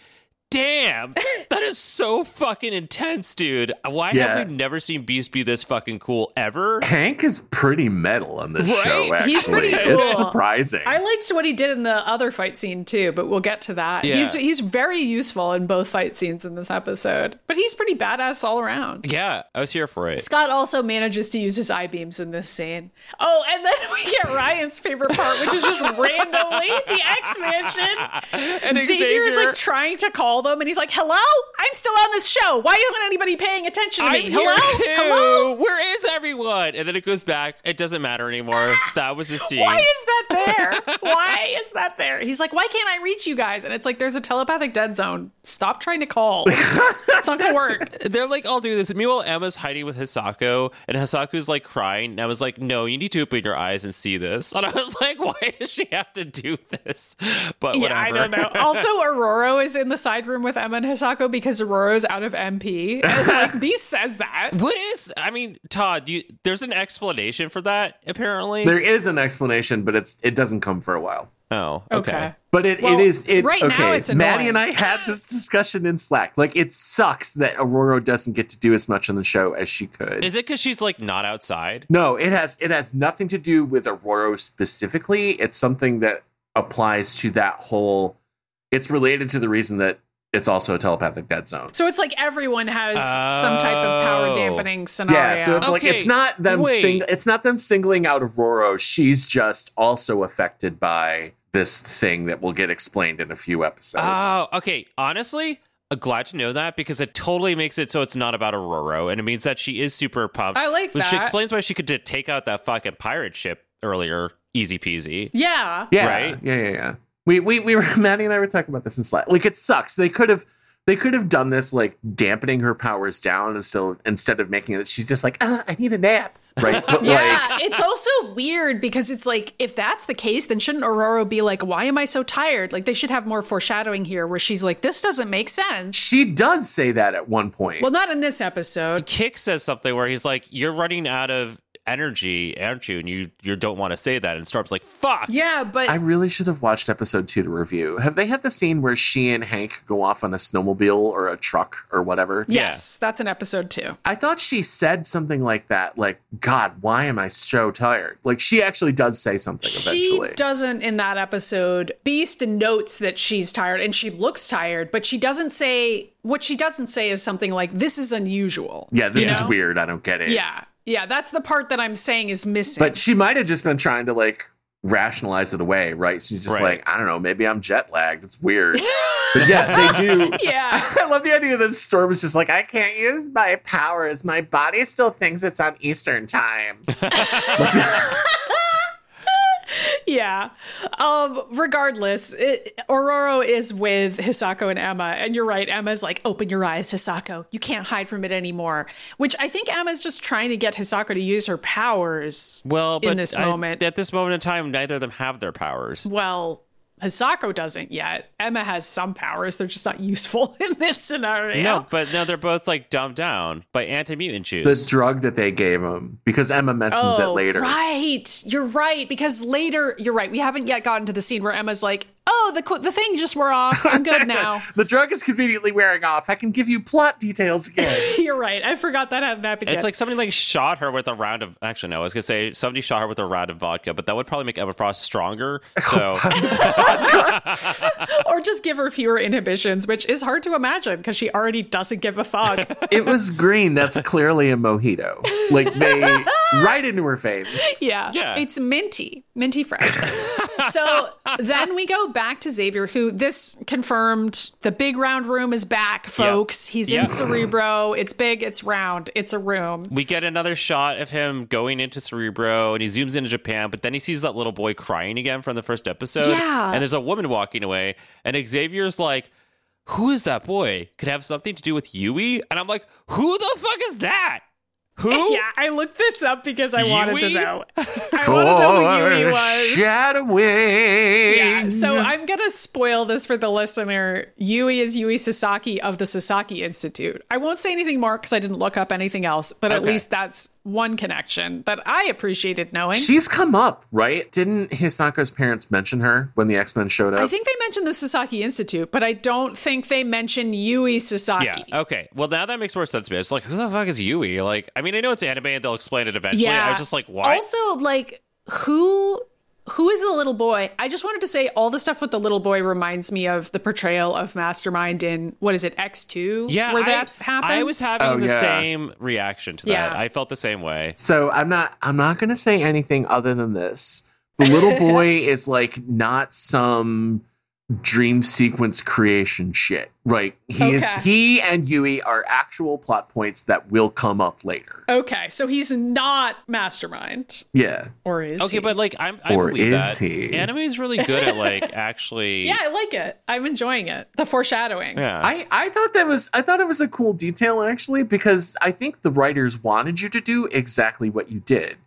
damn, that is so fucking intense, dude. Why Yeah. have we never seen Beast be this fucking cool ever? Hank is pretty metal on this Right? show, actually. He's pretty It's surprising. I liked what he did in the other fight scene too, but we'll get to that. Yeah. He's he's very useful in both fight scenes in this episode, but he's pretty badass all around. Yeah, I was here for it. Scott also manages to use his eye beams in this scene. Oh, and then we get Ryan's favorite part, which is just randomly the X Mansion. And Xavier is Xavier- like trying to call them, and he's like, "Hello, I'm still on this show. Why isn't anybody paying attention to I'm me? here Hello, hello." Where is everyone? And then it goes back. It doesn't matter anymore. That was the scene. Why is that there? Why is that there? He's like, why can't I reach you guys? And it's like, there's a telepathic dead zone. Stop trying to call. it's not gonna work. They're like, I'll do this. Meanwhile, Emma's hiding with Hisako, and Hisako's like crying. And I was like, No, you need to open your eyes and see this. And I was like, Why does she have to do this? But whatever. Yeah, I don't know. Also, Ororo is in the side room with Emma and Hisako because Ororo's out of MP. And like Beast says that. What is? I mean, Todd, you there's an explanation for that apparently. there is an explanation, but it's it doesn't come for a while. oh, okay. Okay. But it, Well, it is it right now okay. it's Maddy and I had this discussion in Slack. Like it sucks that Ororo doesn't get to do as much on the show as she could. Is it because she's like not outside? no, it has it has nothing to do with Ororo specifically. It's something that applies to that whole. It's related to the reason that it's also a telepathic dead zone. So it's like everyone has some type of power Oh. dampening scenario. Yeah, so it's like it's not them wait. sing- it's not them singling out Ororo. She's just also affected by this thing that will get explained in a few episodes. Oh, okay. Honestly, I'm glad to know that because it totally makes it so it's not about Ororo, and it means that she is super pumped. I like Which that. explains why she could just take out that fucking pirate ship earlier, easy peasy. yeah. yeah, right? yeah, yeah, yeah. We we we were Maddy and I were talking about this in Slack. Like it sucks. They could have they could have done this like dampening her powers down instead of, instead of making it. She's just like, ah, I need a nap, right? But Yeah, like, it's also weird because it's like if that's the case, then shouldn't Ororo be like, "Why am I so tired?" Like they should have more foreshadowing here, where she's like, "This doesn't make sense." she does say that at one point. Well, not in this episode. Kick says something where he's like, "You're running out of energy, aren't you? And you you don't want to say that. And Storm's like, "Fuck." Yeah, but I really should have watched episode two to review. Have they had the scene where she and Hank go off on a snowmobile or a truck or whatever? yes, that's an episode two. I thought she said something like that, like, God, why am I so tired? Like, she actually does say something eventually. She doesn't in that episode. Beast notes that she's tired and she looks tired, but she doesn't say what she doesn't say is something like this is unusual. yeah, this You is know? weird. I don't get it. Yeah. Yeah, that's the part that I'm saying is missing. But she might have just been trying to, like, rationalize it away, right? She's just Right. like, I don't know, maybe I'm jet lagged. It's weird. but yeah, they do. yeah. I love the idea that Storm is just like, I can't use my powers. My body still thinks it's on Eastern time. Yeah. Um, regardless, it, Ororo is with Hisako and Emma, and you're right. Emma's like, "Open your eyes, Hisako. You can't hide from it anymore." Which I think Emma's just trying to get Hisako to use her powers. Well, but in this I- moment, at this moment in time, neither of them have their powers. well, Hisako doesn't yet. Emma has some powers; they're just not useful in this scenario. No, but no, they're both like dumbed down by anti mutant juice. The drug that they gave him, because Emma mentions it oh, later. Oh, Right. You're right. Because later, you're right. We haven't yet gotten to the scene where Emma's like, oh, the, the thing just wore off. I'm good now. The drug is conveniently wearing off. I can give you plot details again. you're right. I forgot that hadn't happened It's yet. like somebody like shot her with a round of. Actually, no, I was gonna say somebody shot her with a round of vodka, but that would probably make Emma Frost stronger. So oh, or just give her fewer inhibitions, which is hard to imagine because she already doesn't give a fuck. it was green. That's clearly a mojito. Like they right into her face. yeah. Yeah. It's minty, minty fresh. So then we go back to Xavier, who this confirmed the big round room is back, folks. He's in Cerebro. It's big, it's round, it's a room. we get another shot of him going into Cerebro, and he zooms into Japan, but then he sees that little boy crying again from the first episode. Yeah. and there's a woman walking away, and Xavier's like. Who is that boy? Could have something to do with Yui? And I'm like, who the fuck is that? Who? Yeah, I looked this up because I wanted to know. I wanted to know who Yui was. Shadowing. Yeah, so I'm gonna spoil this for the listener. Yui is Yui Sasaki of the Sasaki Institute. I won't say anything more because I didn't look up anything else, but at least that's one connection that I appreciated knowing. She's come up, right? Didn't Hisako's parents mention her when the X Men showed up? I think they mentioned the Sasaki Institute, but I don't think they mentioned Yui Sasaki. Yeah. Okay. Well, now that makes more sense to me. It's like, who the fuck is Yui? Like, I mean, I know it's anime and they'll explain it eventually. Yeah. I was just like, what? Also, like, who who is the little boy? I just wanted to say all the stuff with the little boy reminds me of the portrayal of Mastermind in what is it, X two? yeah, where I, that happens. I was having Oh, the yeah. same reaction to that. Yeah. I felt the same way. So I'm not I'm not gonna say anything other than this. The little boy is like not some dream sequence creation shit. Right. He is he and Yui are actual plot points that will come up later. Okay, so he's not Mastermind, Yeah. or is Okay, he? but like, I'm, I Or believe is that. he? Anime is really good at like actually. yeah, I like it. I'm enjoying it. The foreshadowing. Yeah. I, I thought that was I thought it was a cool detail actually because I think the writers wanted you to do exactly what you did,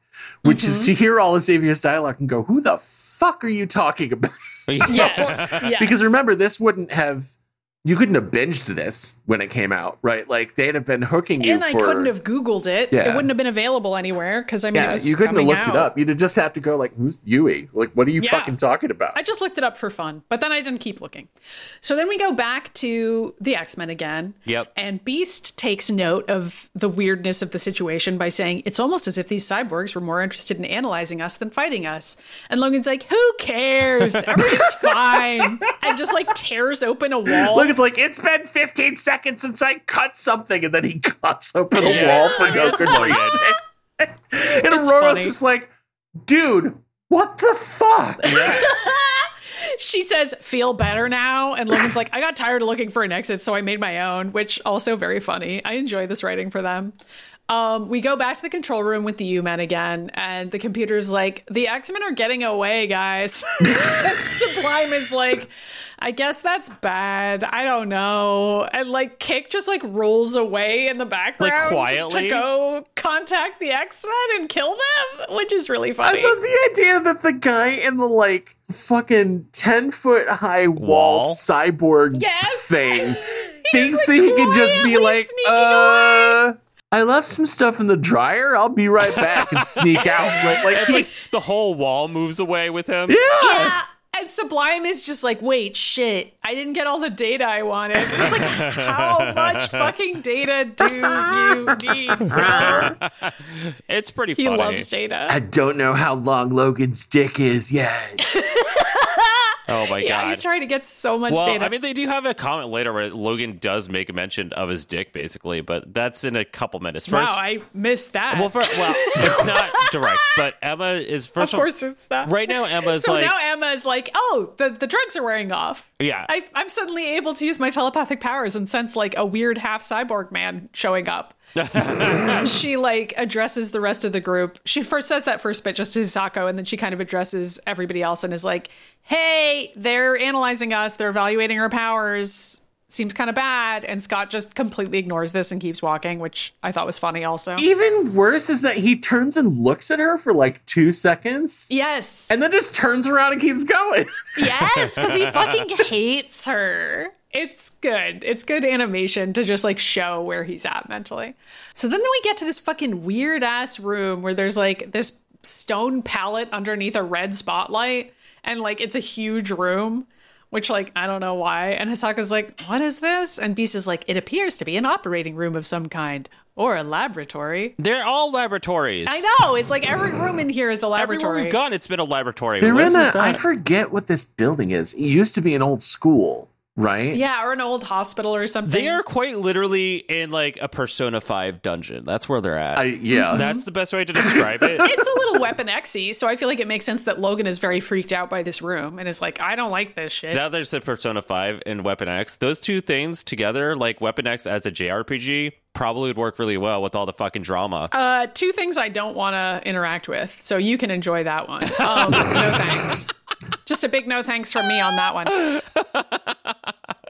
which is mm-hmm. to hear all of Xavier's dialogue and go, "Who the fuck are you talking about?" Yes, yes. Because remember, this wouldn't have you couldn't have binged this when it came out, right? Like they'd have been hooking you and I for. couldn't have Googled it. Yeah. It wouldn't have been available anywhere because I mean, it yeah, was you couldn't have coming looked out. it up. You'd have just have to go like, "Who's Yui? Like, what are you Yeah. fucking talking about?" I just looked it up for fun, but then I didn't keep looking. So then we go back to the X Men again. Yep. And Beast takes note of the weirdness of the situation by saying, It's almost as if these cyborgs were more interested in analyzing us than fighting us. And Logan's like, Who cares? Everything's fine. And just like tears open a wall. Look, it's like it's been 15 seconds since I cut something, and then he cuts open a wall for no good reason. and It's Ororo's funny. just like, dude, what the fuck? she says, Feel better now. And Logan's like, I got tired of looking for an exit, so I made my own, which also very funny. I enjoy this writing for them. Um, we go back to the control room with the U-Men again, and the computer's like, the X Men are getting away, guys. and Sublime is like, I guess that's bad. I don't know. And like, Kick just like rolls away in the background quietly? to go contact the X Men and kill them, which is really funny. I love the idea that the guy in the like fucking 10 foot high wall, Wall? cyborg Yes! thing thinks like, that he can just be like, sneaking uh, I left some stuff in the dryer. I'll be right back and sneak out. Like, like, he, like the whole wall moves away with him. yeah. Yeah. And Sublime is just like, wait, shit, I didn't get all the data I wanted. It's like, how much fucking data do you need, bro? It's pretty He funny. loves data. I don't know how long Logan's dick is yet. oh my yeah, god. he's trying to get so much well, data. I mean, they do have a comment later where Logan does make a mention of his dick, basically, but that's in a couple minutes. wow, First, I missed that. well, for, well, it's not direct, but Emma is first. of course it's that. Right now, Emma's so like, now Emma's like, oh, the, the drugs are wearing off. yeah, I, I'm suddenly able to use my telepathic powers and sense like a weird half cyborg man showing up. she like addresses the rest of the group. She first says that first bit just to Hisako, and then she kind of addresses everybody else and is like, "Hey, they're analyzing us. They're evaluating our powers. Seems kind of bad." And Scott just completely ignores this and keeps walking, which I thought was funny. Also, Even worse is that he turns and looks at her for like two seconds yes, and then just turns around and keeps going. Yes, because he fucking hates her. It's good. It's good animation to just like show where he's at mentally. So then we get to this fucking weird ass room where there's like this stone pallet underneath a red spotlight, and like it's a huge room. Which, like, I don't know why. And Hisako's like, what is this? And Beast is like, it appears to be an operating room of some kind or a laboratory. they're all laboratories. I know. It's like every room in here is a laboratory. Everywhere laboratory. we've gone, it's been a laboratory. They're What in is a, I forget what this building is. It used to be an old school, right? Yeah, or an old hospital or something. They are quite literally in like a Persona 5 dungeon. That's where they're at. I, yeah. That's the best way to describe it. it's a little weapon Xy, so I feel like it makes sense that Logan is very freaked out by this room and is like, I don't like this shit. now there's a Persona 5 and Weapon X. Those two things together, like Weapon X as a JRPG, probably would work really well with all the fucking drama. Uh, two things I don't want to interact with, so you can enjoy that one. Um, no thanks. Just a big no thanks from me on that one.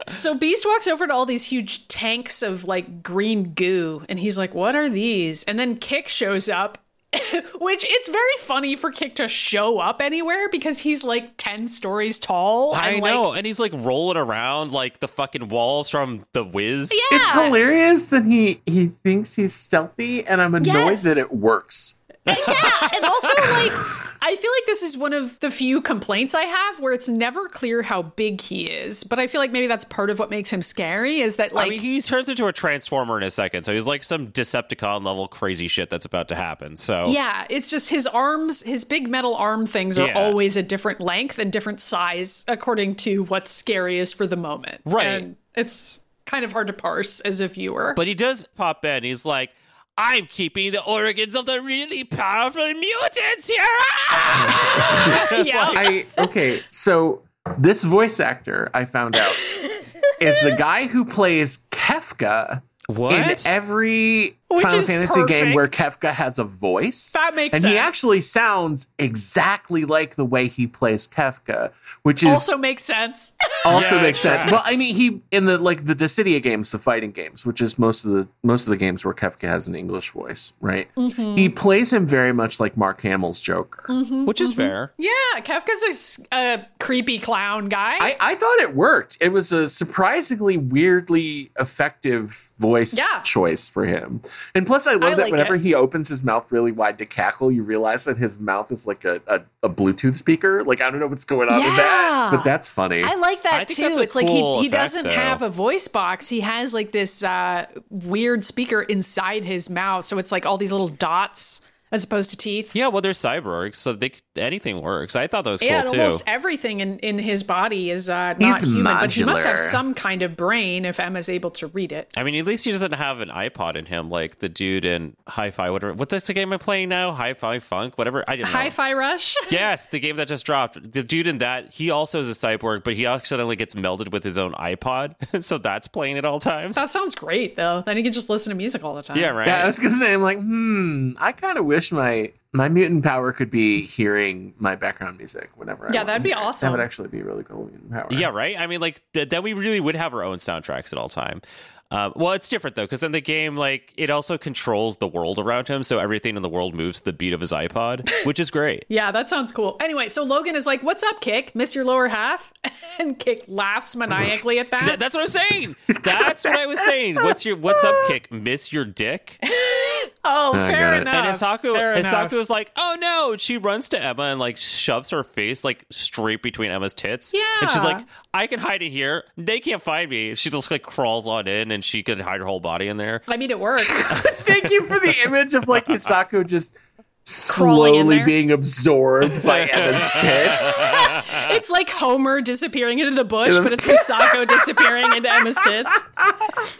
So Beast walks over to all these huge tanks of like green goo, and he's like, "What are these?" And then Kick shows up. Which it's very funny for Kick to show up anywhere because he's like 10 stories tall. I and, like, know, and he's like rolling around like the fucking walls from the Wiz. Yeah. It's hilarious that he he thinks he's stealthy, and I'm annoyed Yes. that it works. yeah, and also like I feel like this is one of the few complaints I have where it's never clear how big he is, but I feel like maybe that's part of what makes him scary is that like I mean, he turns into a transformer in a second, so he's like some Decepticon level crazy shit that's about to happen. So yeah, it's just his arms, his big metal arm things are Yeah. always a different length and different size according to what's scariest for the moment. Right. And it's kind of hard to parse as a viewer. But he does pop in. He's like, I'm keeping the organs of the really powerful mutants here. Yeah. I okay, so this voice actor I found out is the guy who plays Kefka what? in every Which Final is Fantasy game where Kefka has a voice. That makes sense. and he actually sounds exactly like the way he plays Kefka, which is also makes sense. also Yeah, makes sense. tracks. Well, I mean, he in the like the Dissidia games, the fighting games, which is most of the most of the games where Kefka has an English voice, right? Mm-hmm. He plays him very much like Mark Hamill's Joker. Which is fair. yeah, Kefka's a, creepy clown guy. I, I thought it worked. It was a surprisingly weirdly effective voice Yeah. choice for him. And plus, I love I that like whenever it. he opens his mouth really wide to cackle, you realize that his mouth is like a, a, a Bluetooth speaker. Like, I don't know what's going on with that, but that's funny. I like that I too. that's a It's like cool he, he effect, doesn't though. have a voice box. He has like this uh, weird speaker inside his mouth. So it's like all these little dots as opposed to teeth. Yeah, well, they're cyborgs, so they c- anything works. I thought that was cool Yeah, and too. almost everything in, in his body is uh, not He's human, but he must have some kind of brain if Emma's able to read it. I mean, at least he doesn't have an iPod in him like the dude in Hi-Fi. Whatever. What's the game I'm playing now? Hi-Fi Funk. Whatever. I didn't. Hi-Fi Rush. Yes, the game that just dropped. The dude in that, he also is a cyborg, but he accidentally gets melded with his own iPod, so that's playing at all times. that sounds great though. Then he can just listen to music all the time. yeah, right. Yeah, I was gonna say, I'm like, hmm, I kind of wish my my mutant power could be hearing my background music whenever. I Yeah, want that'd to be awesome. That would actually be really cool mutant power. Yeah, right. I mean, like th- then we really would have our own soundtracks at all time. Um, well, it's different though, because in the game, like it also controls the world around him, so everything in the world moves to the beat of his iPod, which is great. Yeah, that sounds cool. Anyway, so Logan is like, "What's up, Kick? Miss your lower half?" And Kick laughs maniacally at Th- that. that's what I'm saying. That's what I was saying. What's your what's up, kick? Miss your dick? oh, fair enough. And Hisako, fair enough. Hisako is like, oh no. She runs to Emma and like shoves her face like straight between Emma's tits. Yeah, and she's like, I can hide in here. They can't find me. She just like crawls on in and she can hide her whole body in there. I mean, it works. Thank you for the image of like Hisako just slowly being absorbed by Emma's tits. it's like Homer disappearing into the bush, but it's Hisako disappearing into Emma's tits.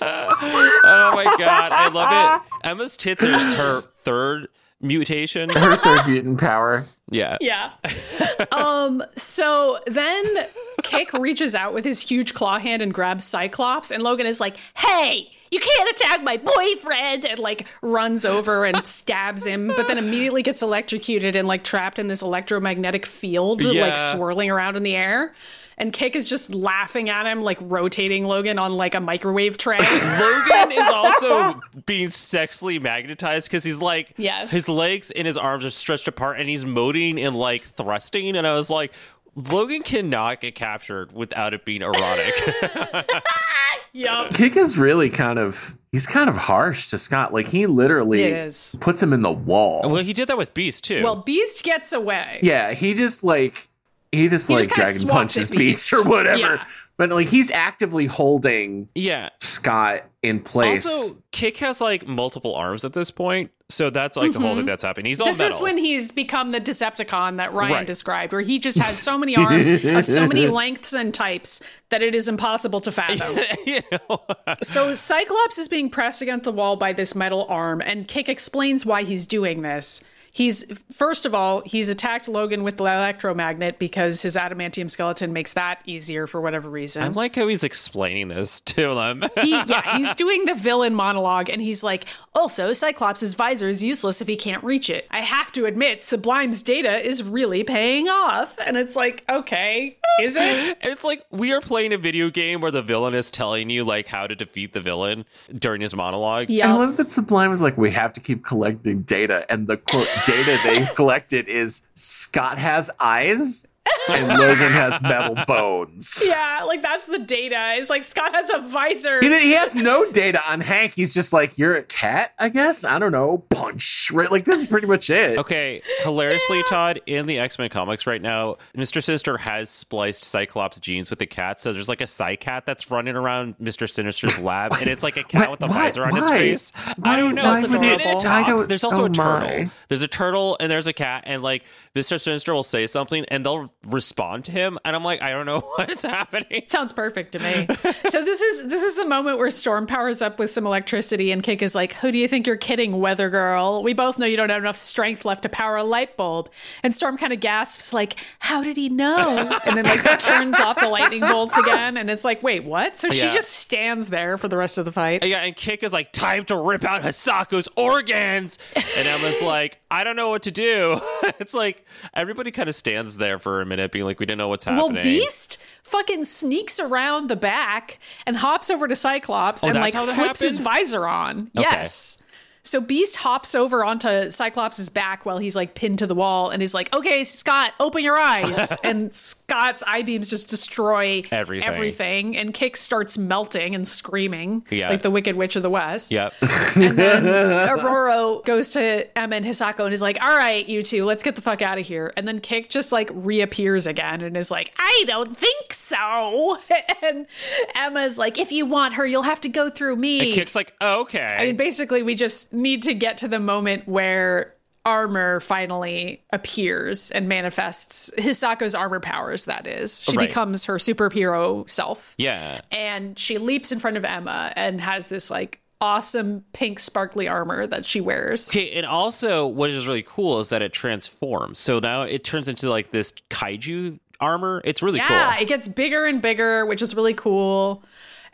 Oh my god, I love it. Emma's tits is her third mutation. Her third mutant power. Yeah. Yeah. um. So then Kick reaches out with his huge claw hand and grabs Cyclops, and Logan is like, "Hey, you can't attack my boyfriend!" and like runs over and stabs him, but then immediately gets electrocuted and like trapped in this electromagnetic field, Yeah. like swirling around in the air. And Kick is just laughing at him, like rotating Logan on like a microwave tray. Logan is also being sexually magnetized because he's like, Yes. his legs and his arms are stretched apart and he's moting and like thrusting. And I was like, Logan cannot get captured without it being erotic. yup. Kick is really kind of he's kind of harsh to Scott. Like he literally It is. puts him in the wall. well, he did that with Beast too. Well, Beast gets away. Yeah, he just like he just He like just dragon punches Beast Beast. or whatever. Yeah. But like he's actively holding yeah. Scott in place. Also, Kick has like multiple arms at this point. So that's like the whole thing mm-hmm. that's happening. He's all This metal. is when he's become the Decepticon that Ryan Right. described, where he just has so many arms of so many lengths and types that it is impossible to fathom. you know? so Cyclops is being pressed against the wall by this metal arm, and Kick explains why he's doing this. He's first of all, he's attacked Logan with the electromagnet because his adamantium skeleton makes that easier for whatever reason. I like how he's explaining this to them. he, yeah, he's doing the villain monologue, and he's like, also, Cyclops' visor is useless if he can't reach it. I have to admit, Sublime's data is really paying off. And it's like, okay, is it? It's like we are playing a video game where the villain is telling you like how to defeat the villain during his monologue. Yeah, I love that Sublime was like, we have to keep collecting data, and the quote data they've collected is Scott has eyes and Logan has metal bones. Yeah, like that's the data. It's like Scott has a visor. He, he has no data on Hank. He's just like, you're a cat, I guess. I don't know. Punch, right? Like that's pretty much it. Okay, hilariously, Todd, in the X Men comics right now, Mr. Sinister has spliced Cyclops genes with the cat. So there's like a Psy cat that's running around Mr. Sinister's lab, and it's like a cat Why- with a why- visor on its face. Why- I don't know. why It's would and it- it I talks. don't- There's also oh a turtle. my. There's a turtle and there's a cat, and like Mr. Sinister will say something, and they'll respond to him, and I'm like, I don't know what's happening. Sounds perfect to me. so this is this is the moment where Storm powers up with some electricity, and Kick is like, "Who do you think you're kidding, Weather Girl? We both know you don't have enough strength left to power a light bulb." And Storm kind of gasps, like, "How did he know?" And then like turns off the lightning bolts again, and it's like, "Wait, what?" So she just stands there for the rest of the fight. Yeah, and Kick is like, time to rip out Hisako's organs. And Emma's like, I don't know what to do. it's like everybody kind of stands there for a minute, being like, we didn't know what's happening. Well. Beast fucking sneaks around the back and hops over to Cyclops oh, and Oh, like how that flips his visor on. Okay. Yes. So Beast hops over onto Cyclops' back while he's like pinned to the wall and is like, "Okay, Scott, open your eyes." and Scott's eye beams just destroy Everything. everything, and Kick starts melting and screaming Yeah. like the Wicked Witch of the West. Yep. And then Ororo goes to Emma and Hisako and is like, all right, you two, let's get the fuck out of here. And then Kick just like reappears again and is like, I don't think so. And Emma's like, if you want her, you'll have to go through me. And Kick's like, okay. I mean, basically, we just need to get to the moment where armor finally appears and manifests Hisako's armor powers, that is. She Right. becomes her superhero self yeah. and she leaps in front of Emma and has this like awesome pink sparkly armor that she wears. Okay, and also what is really cool is that it transforms. So now it turns into like this kaiju armor. It's really yeah, cool. Yeah, it gets bigger and bigger, which is really cool.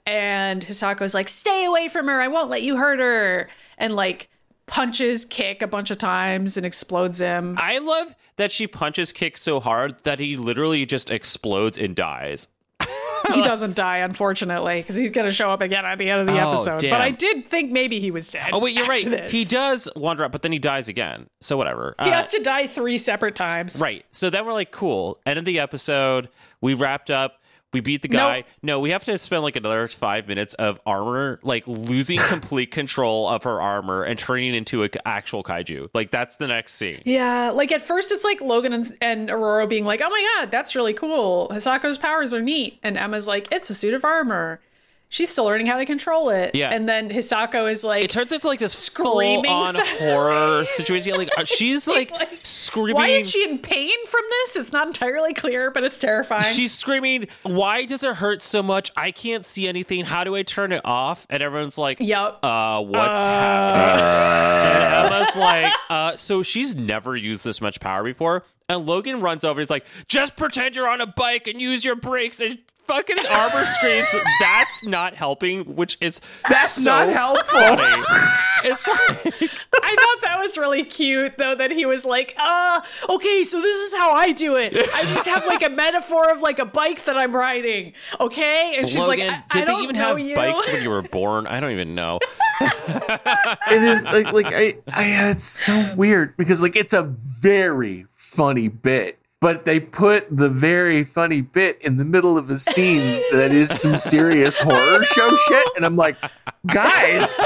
And Hisako's like, "Stay away from her. I won't let you hurt her." And like punches Kick a bunch of times and explodes him. I love that she punches Kick so hard that he literally just explodes and dies. he doesn't die, unfortunately, because he's going to show up again at the end of the Oh, episode. damn. But I did think maybe he was dead. Oh wait, you're right. this. He does wander up, but then he dies again. So whatever. He Uh, has to die three separate times. Right. So then we're like, cool. End of the episode. We wrapped up. We beat the guy. Nope. No, we have to spend like another five minutes of armor, like losing complete control of her armor and turning into an actual kaiju. Like that's the next scene. Yeah, like at first it's like Logan and, and Ororo being like, "Oh my god, that's really cool. Hisako's powers are neat," and Emma's like, "It's a suit of armor." She's still learning how to control it. Yeah. and then Hisako is like, It turns into like this Screaming full-on sound. horror situation. Like uh, she's like, like, screaming. "Why is she in pain from this?" It's not entirely clear, but it's terrifying. She's screaming, Why does it hurt so much? I can't see anything. How do I turn it off? And everyone's like, "Yep, Uh, what's happening? and Emma's like, uh, So she's never used this much power before. And Logan runs over. He's like, Just pretend you're on a bike and use your brakes. And fucking Armor screams, That's not helping, which is That's so not helpful. It's like, I thought that was really cute, though, that he was like, uh, okay, so this is how I do it. I just have like a metaphor of like a bike that I'm riding, okay? And she's Logan, like, I, did I don't they even know have you. bikes when you were born? I don't even know. it is like like I, I it's so weird because like it's a very funny bit but they put the very funny bit in the middle of a scene that is some serious horror show shit and i'm like guys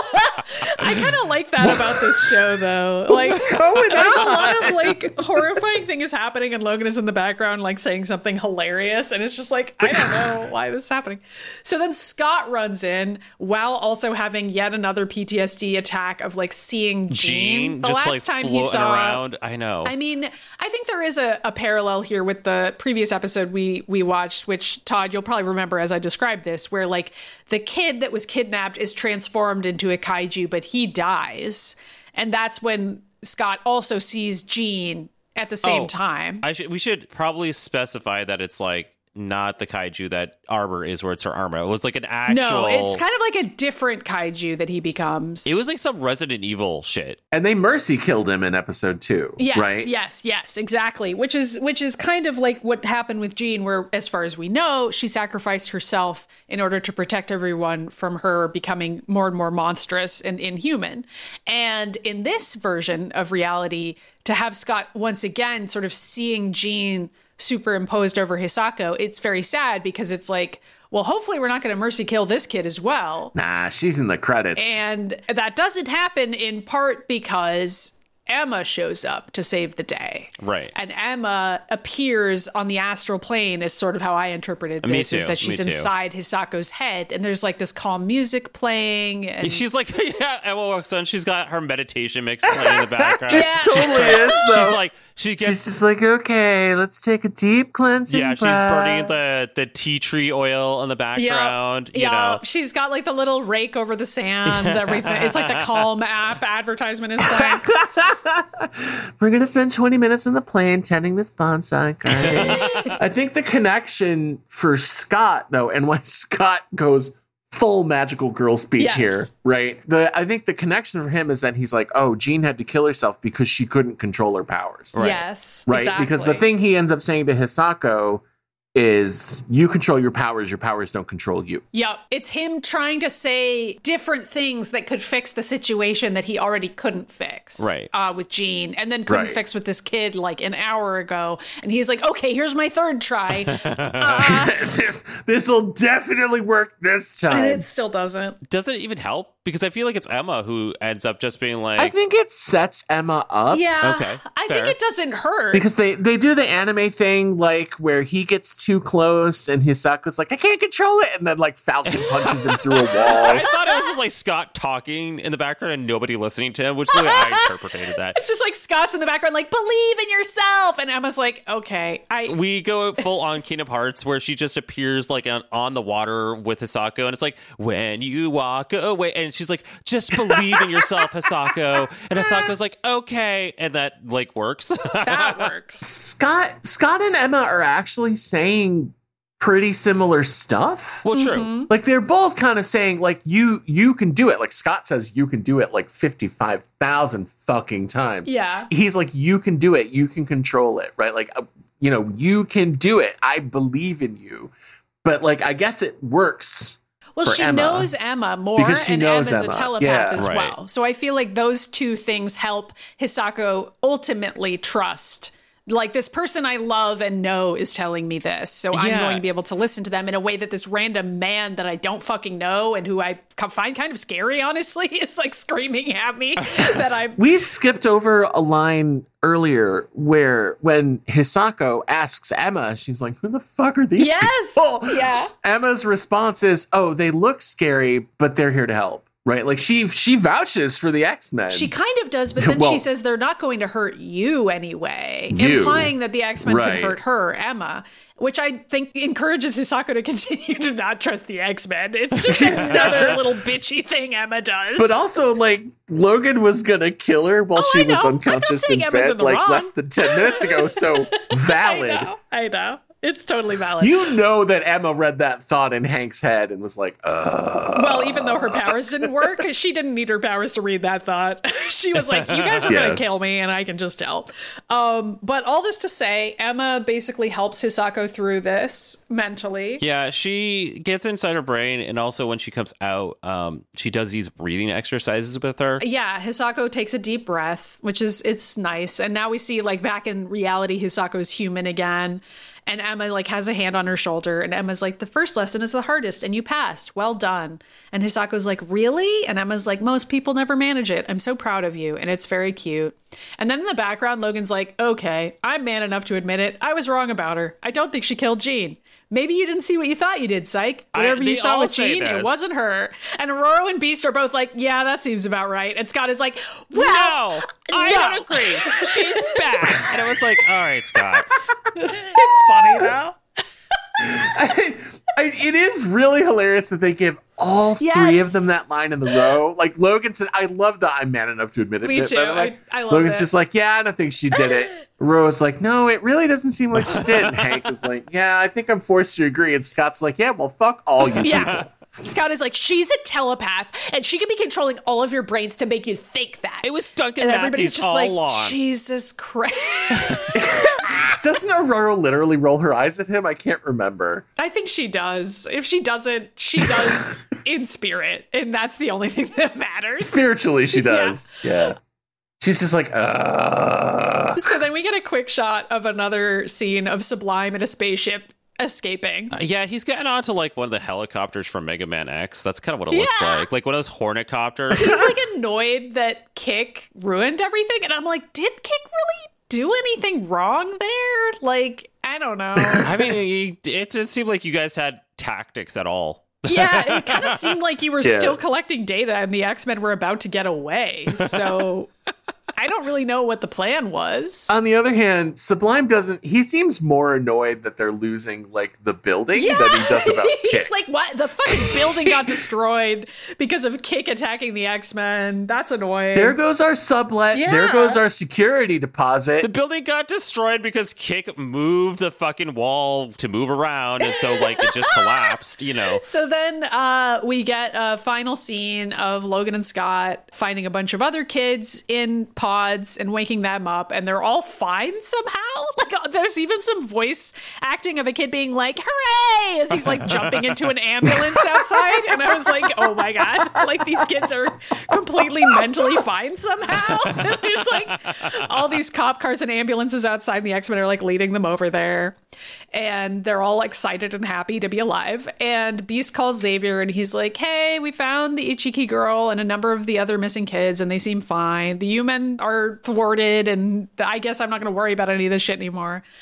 I kind of like that about this show, though. Like, going there's a lot of like horrifying thing is happening, and Logan is in the background, like saying something hilarious, and it's just like I don't know why this is happening. So then Scott runs in while also having yet another PTSD attack of like seeing Jean. Gene the just last like time floating he saw around. I know. I mean, I think there is a, a parallel here with the previous episode we we watched, which Todd, you'll probably remember as I described this, where like the kid that was kidnapped is transformed into a kaiju, but he dies, and that's when Scott also sees Jean at the same Oh, time. I should we should probably specify that it's like not the kaiju that Armor is where it's her armor. It was like an actual no, it's kind of like a different kaiju that he becomes. it was like some Resident Evil shit. and they mercy killed him in episode two Yes, right yes, yes, exactly. Which is which is kind of like what happened with Jean, where as far as we know, she sacrificed herself in order to protect everyone from her becoming more and more monstrous and inhuman. And in this version of reality, to have Scott once again sort of seeing Jean superimposed over Hisako, it's very sad because it's like, well, hopefully we're not going to mercy kill this kid as well. nah she's in the credits And that doesn't happen in part because Emma shows up to save the day. Right. And Emma appears on the astral plane is sort of how I interpreted Me this is that she's me too. inside Hisako's head and there's like this calm music playing and She's like, yeah, Emma walks on. She's got her meditation mix playing in the background. Yeah. totally is though. She's like, she she's gets, just like okay let's take a deep cleansing yeah, she's breath. burning the the tea tree oil in the background. You yeah, know, she's got like the little rake over the sand, everything. It's like the Calm app advertisement is playing. We're gonna spend 20 minutes in the plane tending this bonsai garden. I think the connection for Scott, though, and why Scott goes full magical girl speech Yes. here, right? The I think the connection for him is that he's like, oh, Jean had to kill herself because she couldn't control her powers. Yes. Right? exactly. Because the thing he ends up saying to Hisako is you control your powers, your powers don't control you. Yep. It's him trying to say different things that could fix the situation that he already couldn't fix. Right. Uh, with Jean and then couldn't Right. fix with this kid like an hour ago. And he's like, okay, here's my third try. this this will definitely work this time. and it still doesn't. does it even help? Because I feel like it's Emma who ends up just being like, I think it sets Emma up. Yeah. Okay, I fair. think it doesn't hurt. because they they do the anime thing like where he gets too close and Hisako's like I can't control it and then like Falcon punches him through a wall. I thought it was just like Scott talking in the background and nobody listening to him, which is the way I interpreted that. it's just like Scott's in the background, like, believe in yourself. And Emma's like, okay, I. We go full on Kingdom Hearts where she just appears like on, on the water with Hisako, and it's like when you walk away, and she's like, "Just believe in yourself, Hisako." And Hisako's like, "Okay," and that like works. That works. Scott Scott and Emma are actually saying pretty similar stuff. well, true. Mm-hmm. Like they're both kind of saying like you you can do it. Like Scott says you can do it like 55,000 fucking times. Yeah. He's like you can do it. You can control it, right? Like uh, you know, you can do it. I believe in you. but like I guess it works. Well, she Emma. knows Emma more, Because she and knows Emma's Emma. a telepath Yeah. as Right. well. So I feel like those two things help Hisako ultimately trust. Like this person I love and know is telling me this, so I'm Yeah. going to be able to listen to them in a way that this random man that I don't fucking know and who I find kind of scary, honestly, is like screaming at me that I'm. We skipped over a line earlier where when Hisako asks Emma, she's like, "Who the fuck are these Yes, people?" yeah. Emma's response is, "Oh, they look scary, but they're here to help." Right? Like she she vouches for the X Men. She kind of does, but then Well- she says they're not going to hurt you anyway, You. implying that the X Men Right. could hurt her, Emma, which I think encourages Hisako to continue to not trust the X Men. It's just another little bitchy thing Emma does. But also, like Logan was gonna kill her while Oh, she I was unconscious in in bed, the like wrong. less than ten minutes ago. So I valid. know, I know, it's totally valid. You know that Emma read that thought in Hank's head and was like, uh, well, even though her powers didn't work, she didn't need her powers to read that thought. she was like, "You guys are Yeah. going to kill me, and I can just tell." Um, but all this to say, Emma basically helps Hisako through this mentally. Yeah, she gets inside her brain, and also when she comes out, um, she does these breathing exercises with her. Yeah, Hisako takes a deep breath, which is it's nice. And now we see like back in reality, Hisako's human again. And Emma like has a hand on her shoulder, and Emma's like, "The first lesson is the hardest, and you passed. Well done." And Hisako's like, "Really?" And Emma's like, "Most people never manage it. I'm so proud of you." And it's very cute. And then in the background, Logan's like, "Okay, I'm man enough to admit it. I was wrong about her. I don't think she killed Jean. Maybe you didn't see what you thought you did, Cyke. Whatever they you saw all with say Jean, it wasn't her." And Ororo and Beast are both like, "Yeah, that seems about right." And Scott is like, "Well." no, I no. don't agree. She's bad. And I was like, all right, Scott. it's funny though. I, it is really hilarious that they give all three of them that line in the row. Like Logan said, I love that I'm man enough to admit it. Me bit, too. by the way. I- I love Logan's it. just like, yeah, I don't think she did it. Rose like, no, it really doesn't seem like she did. And Hank is like, yeah, I think I'm forced to agree. And Scott's like, yeah, well, fuck all you Yeah. people. Scott is like, she's a telepath, and she can be controlling all of your brains to make you think that. It was Duncan and everybody's Matthews just all like, along. Jesus Christ. Doesn't Ororo literally roll her eyes at him? I can't remember. I think she does. If she doesn't, she does in spirit, and that's the only thing that matters. Spiritually, she does. Yeah. She's just like, uh. So then we get a quick shot of another scene of Sublime in a spaceship escaping. Uh, yeah, he's getting onto like one of the helicopters from Mega Man X. That's kind of what it looks like. Like one of those Hornet copters. He's like annoyed that Kick ruined everything, and I'm like, did Kick really do anything wrong there? Like, I don't know. I mean, it, it didn't seem like you guys had tactics at all. yeah, it kind of seemed like you were Yeah. still collecting data and the X Men were about to get away. So I don't really know what the plan was. On the other hand, Sublime doesn't. He seems more annoyed that they're losing like the building than he does about He's Kick. like, what? The fucking building got destroyed because of Kick attacking the X Men. That's annoying. there goes our sublet. There goes our security deposit. The building got destroyed because Kick moved the fucking wall to move around, and so like it just collapsed. You know. So then uh, we get a final scene of Logan and Scott finding a bunch of other kids in pods and waking them up, and they're all fine somehow. Like uh, there's even some voice acting of a kid being like "Hooray!" as he's like jumping into an ambulance outside, and I was like, "Oh my god!" Like these kids are completely mentally fine somehow. there's like all these cop cars and ambulances outside, and the X Men are like leading them over there and they're all excited and happy to be alive. And Beast calls Xavier and he's like, Hey, we found the Ichiki girl and a number of the other missing kids, and they seem fine. The human are thwarted, and I guess I'm not going to worry about any of this shit anymore.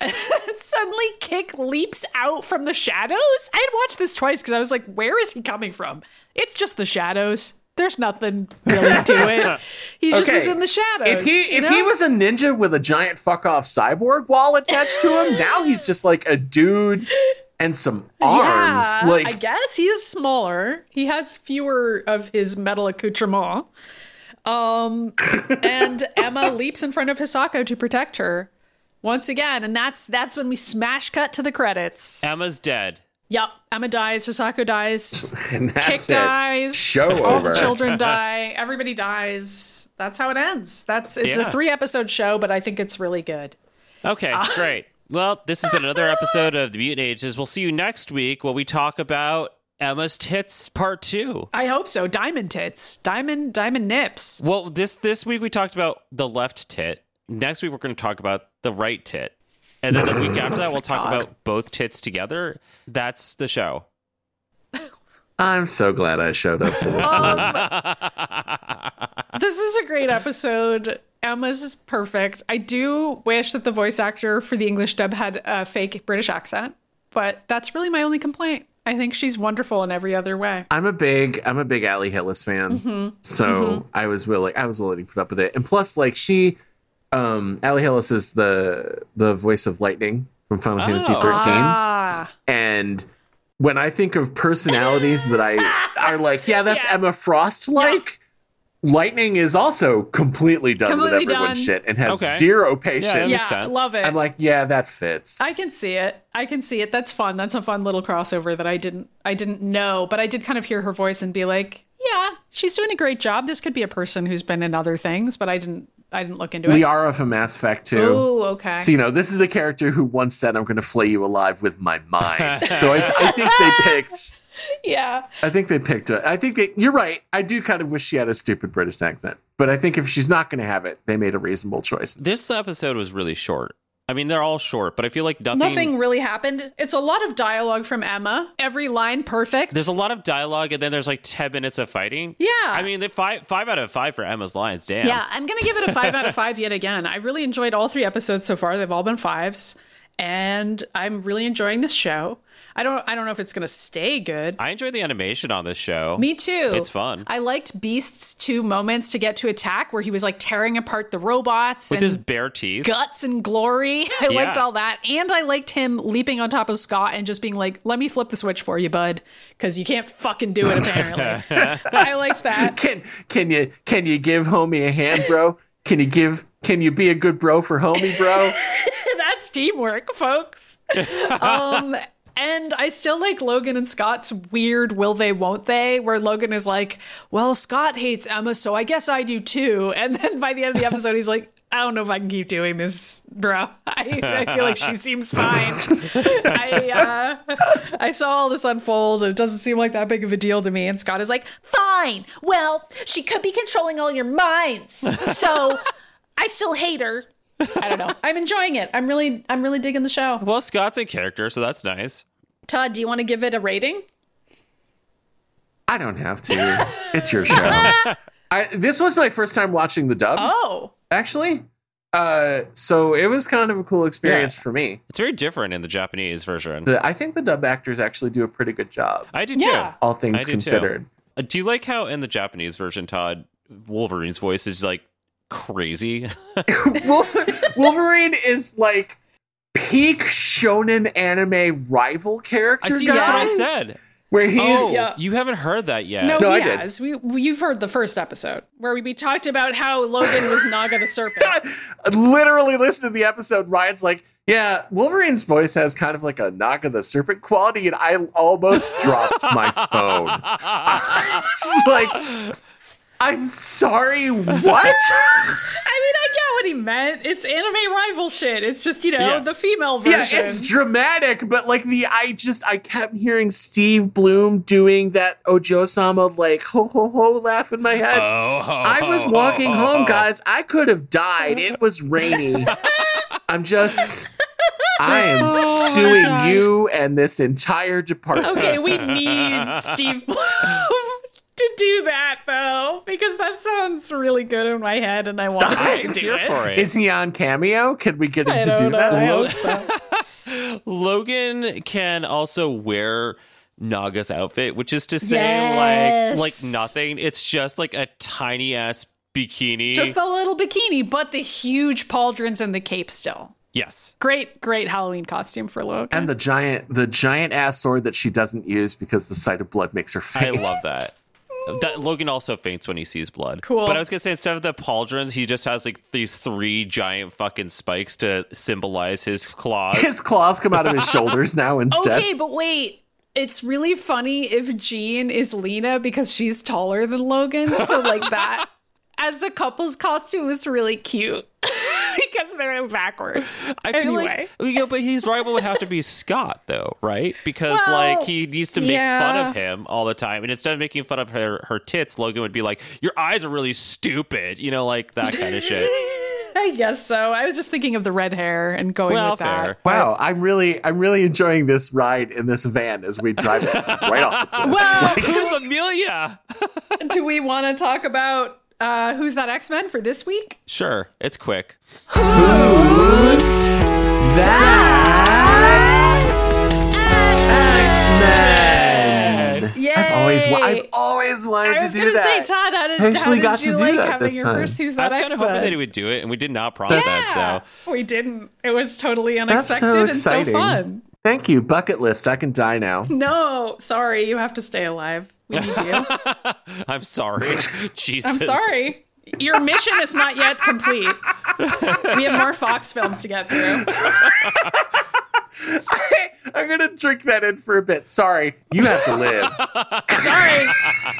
And suddenly, Kick leaps out from the shadows. I had watched this twice because I was like, Where is he coming from? It's just the shadows. There's nothing really to it. He just was in the shadows. If he you if he was a ninja with a giant fuck off cyborg wall attached to him, now he's just like a dude and some arms. Yeah, like I guess he is smaller. He has fewer of his metal accoutrement. Um, and Emma leaps in front of Hisako to protect her once again, and that's that's when we smash cut to the credits. Emma's dead. Yep, Emma dies, Hisako dies, and Kick it. dies, Show all over. the children die, everybody dies. That's how it ends. That's it's Yeah. a three episode show, but I think it's really good. Okay, uh, great. Well, this has been another episode of the Mutant Ages. We'll see you next week when we talk about Emma's tits part two. I hope so. Diamond tits, diamond, diamond nips. Well, this this week we talked about the left tit. Next week we're going to talk about the right tit, and then the week after that we'll talk God. about both tits together. That's the show. I'm so glad I showed up for this one. This is a great episode. Emma's is perfect. I do wish that the voice actor for the English dub had a fake British accent, but that's really my only complaint. I think she's wonderful in every other way. I'm a big I'm a big Ali Hillis fan, Mm-hmm. so I was willing I was willing to put up with it. And plus, like she, um, Ali Hillis is the the voice of Lightning from Final Fantasy Oh. 13, Ah, and when I think of personalities that I are like, yeah, that's Yeah. Emma Frost like. Lightning is also completely done Completely with everyone's done. shit and has Okay. zero patience. that yeah, makes sense. love it. I'm like, yeah, that fits. I can see it. I can see it. That's fun. That's a fun little crossover that I didn't I didn't know, but I did kind of hear her voice and be like, yeah, she's doing a great job. This could be a person who's been in other things, but I didn't I didn't look into it. Liara from Mass Effect 2. Oh, okay. So, you know, this is a character who once said, I'm going to flay you alive with my mind. so I, I think they picked, yeah. I think they picked, a, I think they, you're right. I do kind of wish she had a stupid British accent. But I think if she's not going to have it, they made a reasonable choice. This episode was really short. I mean, they're all short, but I feel like nothing. Nothing really happened. It's a lot of dialogue from Emma. Every line perfect. There's a lot of dialogue, and then there's like ten minutes of fighting. Yeah. I mean, five five out of five for Emma's lines. Damn. Yeah, I'm gonna give it a five out of five yet again. I've really enjoyed all three episodes so far. They've all been fives, and I'm really enjoying this show. I don't I don't know if it's gonna stay good. I enjoy the animation on this show. Me too. It's fun. I liked Beast's two moments to get to attack where he was like tearing apart the robots with and his bare teeth. guts and glory. I liked all that. And I liked him leaping on top of Scott and just being like, let me flip the switch for you, bud. Because you can't fucking do it, apparently. I liked that. Can, can you, can you give homie a hand, bro? Can you give, can you be a good bro for homie, bro? That's teamwork, folks. um, and I still like Logan and Scott's weird will they, won't they, where Logan is like, well, Scott hates Emma, so I guess I do too. And then by the end of the episode, he's like, I don't know if I can keep doing this, bro. I, I feel like she seems fine. I uh, I saw all this unfold. and It doesn't seem like that big of a deal to me. And Scott is like, fine. Well, she could be controlling all your minds, so I still hate her. I don't know. I'm enjoying it. I'm really, I'm really digging the show. Well, Scott's a character, so that's nice. Todd, do you want to give it a rating? I don't have to. It's your show. I, this was my first time watching the dub, Oh, actually. Uh, so it was kind of a cool experience Yeah. for me. It's very different in the Japanese version. The, I think the dub actors actually do a pretty good job, I do too. Yeah. all things do too. considered. Uh, Do you like how in the Japanese version, Todd, Wolverine's voice is like crazy? Wolverine is like peak shonen anime rival character. I character see. guy, That's what I said. where he's Oh, Yeah. you haven't heard that yet. no, No, I he did. has. We, we, you've heard the first episode where we, we talked about how Logan was Naga the Serpent. literally listen to the episode. Ryan's like, yeah, Wolverine's voice has kind of like a Naga the Serpent quality, and I almost dropped my phone. It's like, I'm sorry, what? I mean, I get what he meant. It's anime rival shit. It's just, you know, Yeah. the female version. yeah, it's dramatic, but like the I just I kept hearing Steve Blum doing that Ojo-sama like ho ho ho laugh in my head. Oh, I was walking oh, home, oh. guys. I could have died. It was rainy. I'm just. I am oh suing you and this entire department. okay, we need Steve Blum to do that, though, because that sounds really good in my head, and I want I'm to do it. for it. Is he on Cameo? Could we get him I to don't know. that? I hope so. Logan can also wear Naga's outfit, which is to say, Yes. like, like nothing. It's just like a tiny ass bikini. Just the little bikini, but the huge pauldrons and the cape still. yes. Great, great Halloween costume for Logan. And the giant, the giant ass sword that she doesn't use because the sight of blood makes her face. I love that. That Logan also faints when he sees blood. Cool. But I was gonna say instead of the pauldrons, he just has like these three giant fucking spikes to symbolize his claws. His claws come out of his shoulders now instead. okay, but wait. It's really funny if Jean is Lina because she's taller than Logan. So, like, that as a couple's costume is really cute. because they're backwards. I feel anyway. like, you know, but his rival would have to be Scott, though, right? Because Well, like he needs to make fun of him all the time, and instead of making fun of her her tits, Logan would be like, "Your eyes are really stupid," you know, like that kind of shit. I guess so. I was just thinking of the red hair and going Well, with that. fair. Wow, I'm really, I'm really enjoying this ride in this van as we drive it right off. The cliff. Well, Who's Amelia? do we want to talk about uh, who's that X Men for this week? Sure, it's quick. Who's that? X-Men. Yay! I've always, wa- I've always wanted to do that. I was do gonna say, that. Todd, how did, I actually how did got you to do like that having this your time. first Who's I That was kind of hoping that he X-Men? would do it, and we did not prompt that. So we didn't. It was totally That's unexpected so and so exciting. fun. Thank you, bucket list. I can die now. No, sorry, you have to stay alive. We need you. I'm sorry. Jesus. I'm sorry. Your mission is not yet complete. We have more Fox films to get through. I'm gonna drink that in for a bit. Sorry, you have to live. Sorry.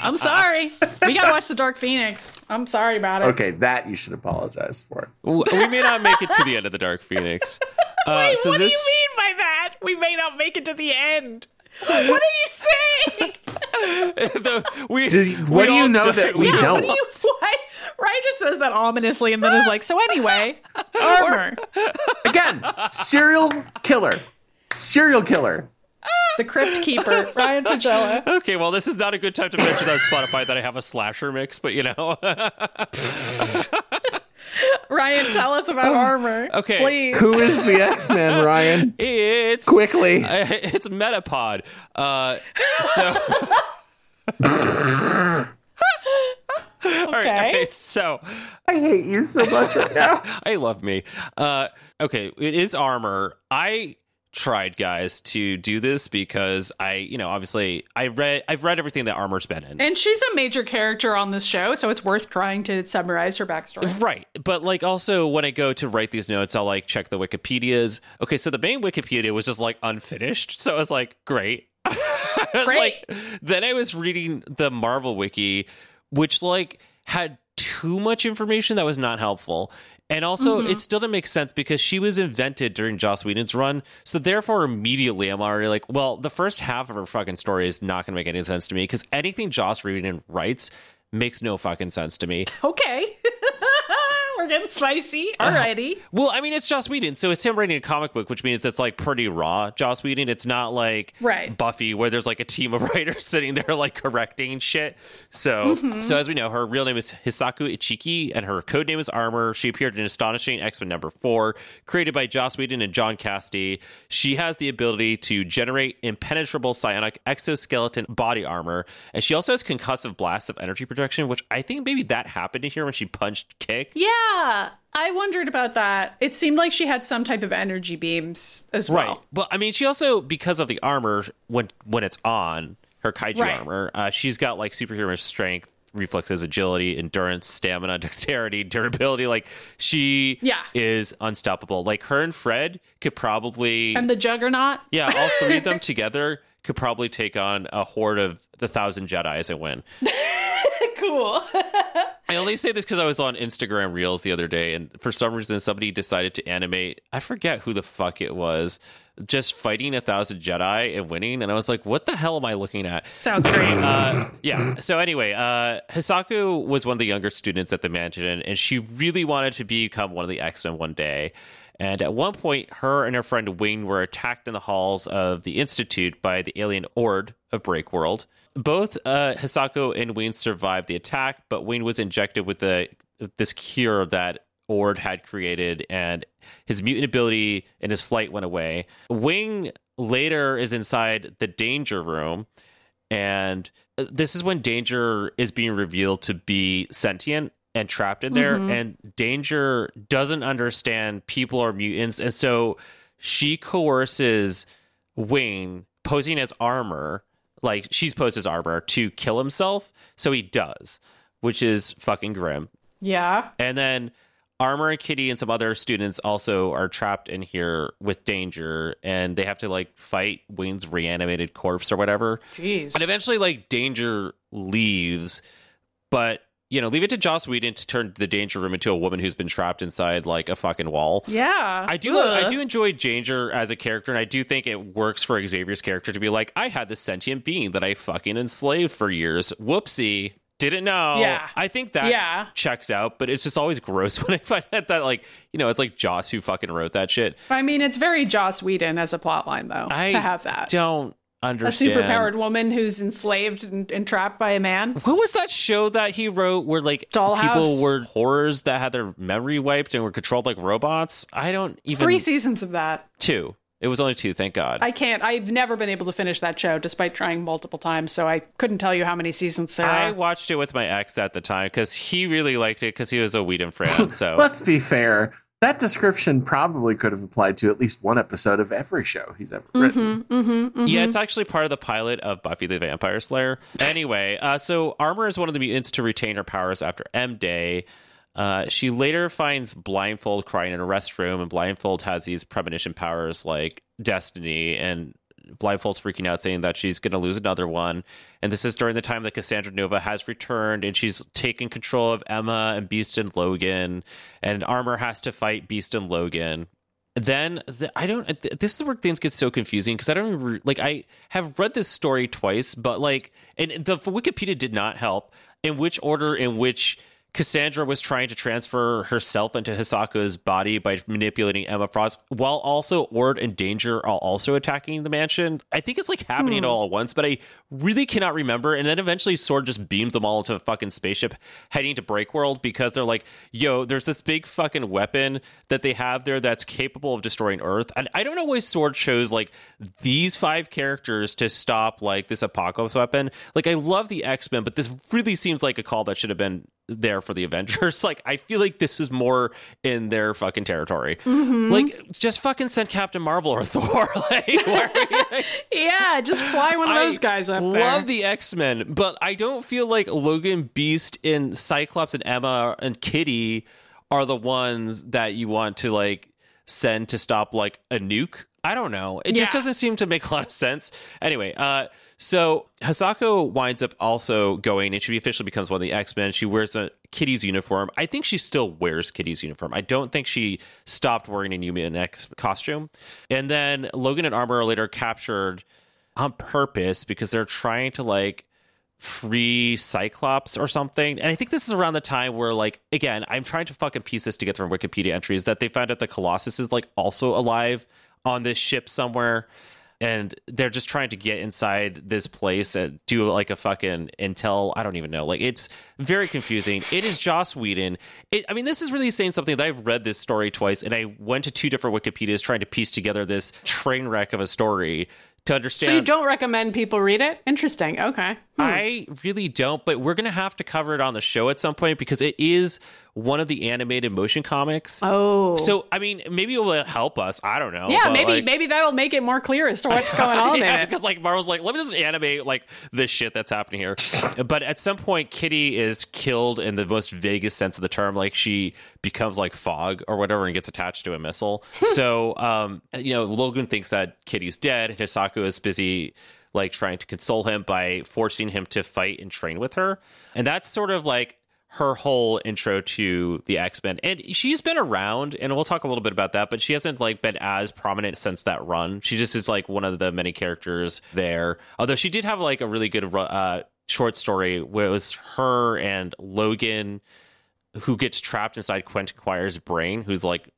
I'm sorry. We gotta watch The Dark Phoenix. I'm sorry about it. Okay, that you should apologize for. We may not make it to the end of the Dark Phoenix. Uh, Wait, so what this, do you mean by that? We may not make it to the end. What are you saying? the, we, Do you- we what do you know di- that we Yeah, don't? What do you, why? Ryan just says that ominously and then is like, so anyway, armor. Again, serial killer. Serial killer. The Crypt Keeper, Ryan Pagella. Okay, well, this is not a good time to mention on Spotify that I have a slasher mix, but you know. Ryan, tell us about armor. Okay. Please. Who is the X Men, Ryan? it's Quickly. it's Metapod. Uh, so. All right, Okay. all right, so I hate you so much right now. I love me. Uh, okay, it is armor. I tried, guys, to do this because I, you know, obviously I read, I've read everything that armor's been in. And she's a major character on this show, so it's worth trying to summarize her backstory. Right. But like also when I go to write these notes, I'll like check the Wikipedias. Okay, so the main Wikipedia was just like unfinished. So I was like, great. Was Great. like then I was reading the Marvel wiki, which like had too much information that was not helpful. And also Mm-hmm. it still didn't make sense because she was invented during Joss Whedon's run. So therefore immediately I'm already like, well, the first half of her fucking story is not gonna make any sense to me because anything Joss Whedon writes makes no fucking sense to me. Okay. We're getting spicy. Uh-huh. Alrighty. Well, I mean, it's Joss Whedon, so it's him writing a comic book, which means it's like pretty raw. Joss Whedon. It's not like Right. Buffy, where there's like a team of writers sitting there like correcting shit. So, Mm-hmm. so as we know, her real name is Hisako Ichiki, and her code name is Armor. She appeared in Astonishing X Men number four, created by Joss Whedon and John Cassaday. She has the ability to generate impenetrable psionic exoskeleton body armor, and she also has concussive blasts of energy protection, which I think maybe that happened to her when she punched Kick. Yeah. I wondered about that. It seemed like she had some type of energy beams as well. Right. But I mean, she also because of the armor when when it's on her kaiju Right. armor, uh, she's got like superhero strength, reflexes, agility, endurance, stamina, dexterity, durability. Like she Yeah. is unstoppable. Like her and Fred could probably And the Juggernaut. yeah, all three of them together could probably take on a horde of the thousand Jedi's and win. Cool. I only say this because I was on Instagram Reels the other day, and for some reason, somebody decided to animate. I forget who the fuck it was, just fighting a thousand Jedi and winning, and I was like, "What the hell am I looking at?" Sounds great. Uh, yeah. So anyway, uh, Hisako was one of the younger students at the mansion, and she really wanted to become one of the X Men one day. And at one point, her and her friend Wing were attacked in the halls of the Institute by the alien Ord of Breakworld. Both uh, Hisako and Wing survived the attack, but Wing was injected with the this cure that Ord had created, and his mutant ability and his flight went away. Wing later is inside the danger room, and uh, this is when Danger is being revealed to be sentient and trapped in there. Mm-hmm. And Danger doesn't understand people are mutants, and so she coerces Wayne, posing as armor, like she's posed as armor, to kill himself. So he does, which is fucking grim. yeah. And then Armor and Kitty and some other students also are trapped in here with danger and they have to like fight Wayne's reanimated corpse or whatever. Jeez. And eventually like danger leaves, but you know, leave it to Joss Whedon to turn the Danger Room into a woman who's been trapped inside like a fucking wall. Yeah. I do I do enjoy Danger as a character, and I do think it works for Xavier's character to be like, I had this sentient being that I fucking enslaved for years. Whoopsie. Didn't know. Yeah. I think that Yeah. checks out, but it's just always gross when I find out that like, you know, it's like Joss who fucking wrote that shit. I mean, it's very Joss Whedon as a plotline, though, I to have that. Don't A superpowered woman who's enslaved and, and trapped by a man. What was that show that he wrote where like Dollhouse. people were horrors that had their memory wiped and were controlled like robots? I don't even Three seasons of that. two. It was only two, thank God. I can't. I've never been able to finish that show, despite trying multiple times. So I couldn't tell you how many seasons there are. I are. watched it with my ex at the time because he really liked it because he was a Whedon fan. So Let's be fair. That description probably could have applied to at least one episode of every show he's ever written. yeah, it's actually part of the pilot of Buffy the Vampire Slayer. Anyway, uh, so Armor is one of the mutants to retain her powers after M Day. Uh, she later finds Blindfold crying in a restroom, and Blindfold has these premonition powers like Destiny, and Blindfold's freaking out, saying that she's going to lose another one. And this is during the time that Cassandra Nova has returned, and she's taken control of Emma and Beast and Logan, and Armor has to fight Beast and Logan then the, I don't. th- This is where things get so confusing because I don't re- like. I have read this story twice, but like, and the Wikipedia did not help in which order in which Cassandra was trying to transfer herself into Hisako's body by manipulating Emma Frost, while also Ord and Danger are also attacking the mansion. I think it's like happening hmm. all at once, but I really cannot remember. And then eventually, Sword just beams them all into a fucking spaceship heading to Breakworld because they're like, "Yo, there's this big fucking weapon that they have there that's capable of destroying Earth." And I don't know why Sword chose like these five characters to stop like this apocalypse weapon. Like, I love the X Men, but this really seems like a call that should have been there for the Avengers. Like, I feel like this is more in their fucking territory. Mm-hmm. Like, just fucking send Captain Marvel or Thor. like, are yeah, just fly one of those guys up love there. the X Men, but I don't feel like Logan, Beast, and Cyclops, and Emma and Kitty are the ones that you want to like send to stop like a nuke. I don't know. It just doesn't seem to make a lot of sense. Anyway, uh, so Hisako winds up also going, and she officially becomes one of the X Men. She wears a Kitty's uniform. I think she still wears Kitty's uniform. I don't think she stopped wearing a New Mutant X costume. And then Logan and Armor are later captured on purpose because they're trying to like free Cyclops or something. And I think this is around the time where, like, again, I'm trying to fucking piece this together from Wikipedia entries that they found out the Colossus is like also alive on this ship somewhere. And they're just trying to get inside this place and do like a fucking intel. I don't even know. Like it's very confusing. It is Joss Whedon. It, I mean, this is really saying something that I've read this story twice, and I went to two different Wikipedias trying to piece together this train wreck of a story to understand. so you don't recommend people read it? Interesting. Okay. I really don't, but we're gonna have to cover it on the show at some point because it is one of the animated motion comics. Oh. So I mean, maybe it will help us. I don't know. yeah, maybe like- maybe that'll make it more clear as to what's going on yeah, it. because like Marvel's like, let me just animate like this shit that's happening here. but at some point, Kitty is killed in the most vaguest sense of the term. Like she becomes like fog or whatever and gets attached to a missile. so um, you know, Logan thinks that Kitty's dead. and Hisako is busy like trying to console him by forcing him to fight and train with her. And that's sort of like her whole intro to the X-Men. And she's been around and we'll talk a little bit about that, but she hasn't like been as prominent since that run. She just is like one of the many characters there. Although she did have like a really good uh short story where it was her and Logan who gets trapped inside Quentin Quire's brain who's like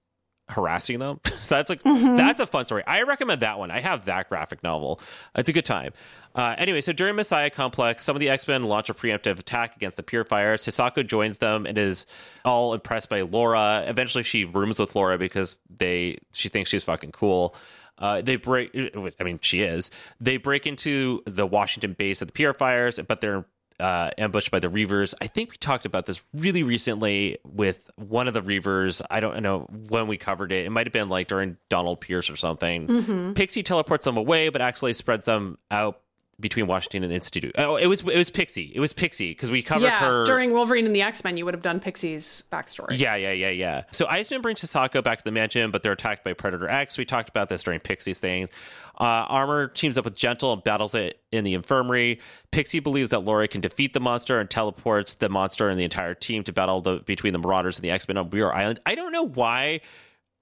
harassing them. that's like that's a fun story. I recommend that one. I have that graphic novel. It's a good time. Uh, anyway, so during Messiah Complex, some of the X Men launch a preemptive attack against the Purifiers. Hisako joins them and is all impressed by Laura. Eventually, she rooms with Laura because they she thinks she's fucking cool. Uh, they break. I mean, she is. They break into the Washington base of the Purifiers, but they're uh, ambushed by the Reavers. I think we talked about this really recently with one of the Reavers. I don't know when we covered it. It might have been like during Donald Pierce or something. Pixie teleports them away, but actually spreads them out between Washington and the Institute. Oh, it was it was Pixie. It was Pixie because we covered yeah, her during Wolverine and the X Men, you would have done Pixie's backstory. Yeah, yeah, yeah, yeah. So Iceman brings Hisako back to the mansion, but they're attacked by Predator X. We talked about this during Pixie's thing. Uh, Armor teams up with Gentle and battles it in the infirmary. Pixie believes that Laurie can defeat the monster and teleports the monster and the entire team to battle the, between the Marauders and the X Men on Muir Island. I don't know why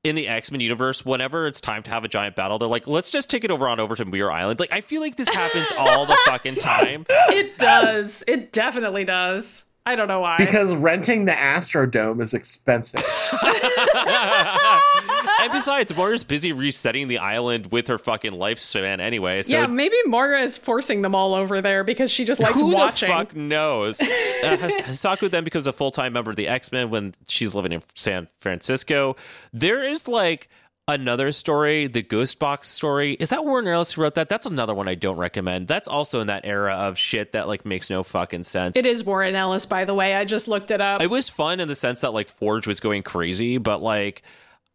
in the X Men universe, whenever it's time to have a giant battle, they're like, let's just take it over on over to Muir Island. Like, I feel like this happens all the fucking time. It does. It definitely does. I don't know why. Because renting the Astrodome is expensive. and besides, Moira's busy resetting the island with her fucking lifespan anyway. So yeah, maybe Morga is forcing them all over there because she just likes who watching. Who the fuck knows? uh, His- Hisako then becomes a full time member of the X Men when she's living in San Francisco. There is like another story, the Ghost Box story. Is that Warren Ellis who wrote that? That's another one I don't recommend. That's also in that era of shit that like makes no fucking sense. It is Warren Ellis, by the way. I just looked it up. It was fun in the sense that like Forge was going crazy, but like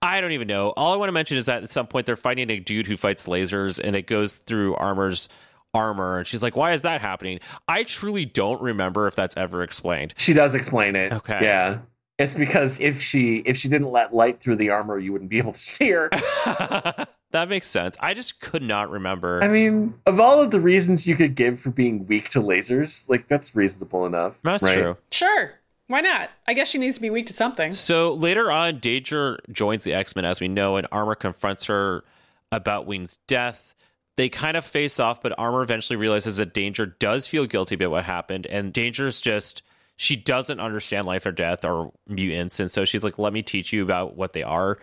I don't even know. All I want to mention is that at some point they're fighting a dude who fights lasers and it goes through armor's armor and she's like, Why is that happening? I truly don't remember if that's ever explained. She does explain it. Okay. Yeah. It's because if she if she didn't let light through the armor, you wouldn't be able to see her. that makes sense. I just could not remember. I mean, of all of the reasons you could give for being weak to lasers, like that's reasonable enough. that's right? true. sure. Why not? I guess she needs to be weak to something. So later on, Danger joins the X Men, as we know, and Armor confronts her about Wing's death. They kind of face off, but Armor eventually realizes that Danger does feel guilty about what happened, and Danger's just she doesn't understand life or death or mutants, and so she's like, "Let me teach you about what they are,"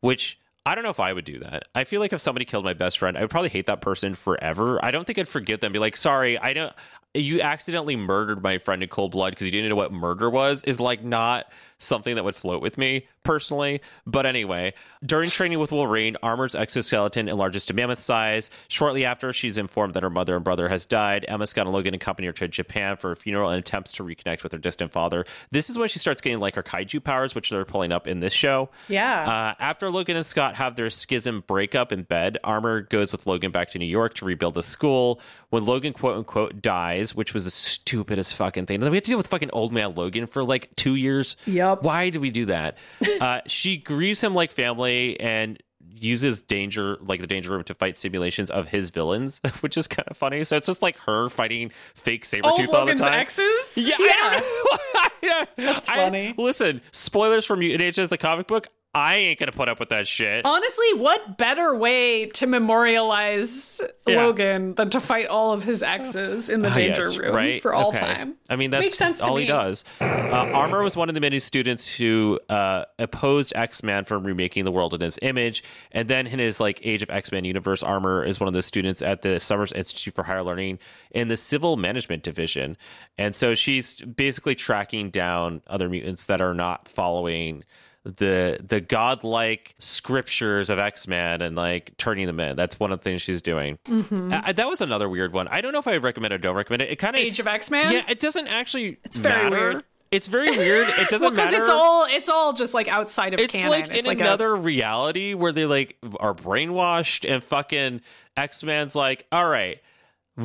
which. I don't know if I would do that. I feel like if somebody killed my best friend, I would probably hate that person forever. I don't think I'd forgive them. Be like, sorry, I don't. You accidentally murdered my friend in cold blood because you didn't know what murder was. Is like not something that would float with me personally. But anyway, during training with Wolverine, Armor's exoskeleton enlarges to mammoth size. Shortly after, she's informed that her mother and brother has died. Emma Scott and Logan accompany her to Japan for a funeral and attempts to reconnect with her distant father. This is when she starts getting like her kaiju powers, which they're pulling up in this show. Yeah. Uh, after Logan and Scott have their schism breakup in bed, Armor goes with Logan back to New York to rebuild the school. When Logan quote unquote dies, which was the stupidest fucking thing. We had to deal with fucking old man Logan for like two years. Yep. Why did we do that? uh, she grieves him like family and uses danger like the danger room to fight simulations of his villains which is kind of funny so it's just like her fighting fake saber All tooth all the time exes? yeah, I don't know. That's I- funny. listen, spoilers from Mutant Ages, the comic book. I ain't gonna put up with that shit. Honestly, what better way to memorialize Yeah. Logan than to fight all of his exes in the Ah, danger yes, room right? for all Okay. time? I mean, that's Makes sense all he does. Uh, Armor was one of the many students who uh, opposed X-Man from remaking the world in his image, and then in his like Age of X-Man universe, Armor is one of the students at the Summers Institute for Higher Learning in the Civil Management Division, and so she's basically tracking down other mutants that are not following the the godlike scriptures of X-Men and like turning them in. That's one of the things she's doing. Mm-hmm. I- that was another weird one. I don't know if I recommend it or don't recommend it. It kind of Age of X-Man. Yeah, it doesn't actually it's very matter. weird. It's very weird. It doesn't Well, because matter. it's all it's all just like outside of it's canon. like it's in like a- another reality where they like are brainwashed and fucking X-Men's like, all right,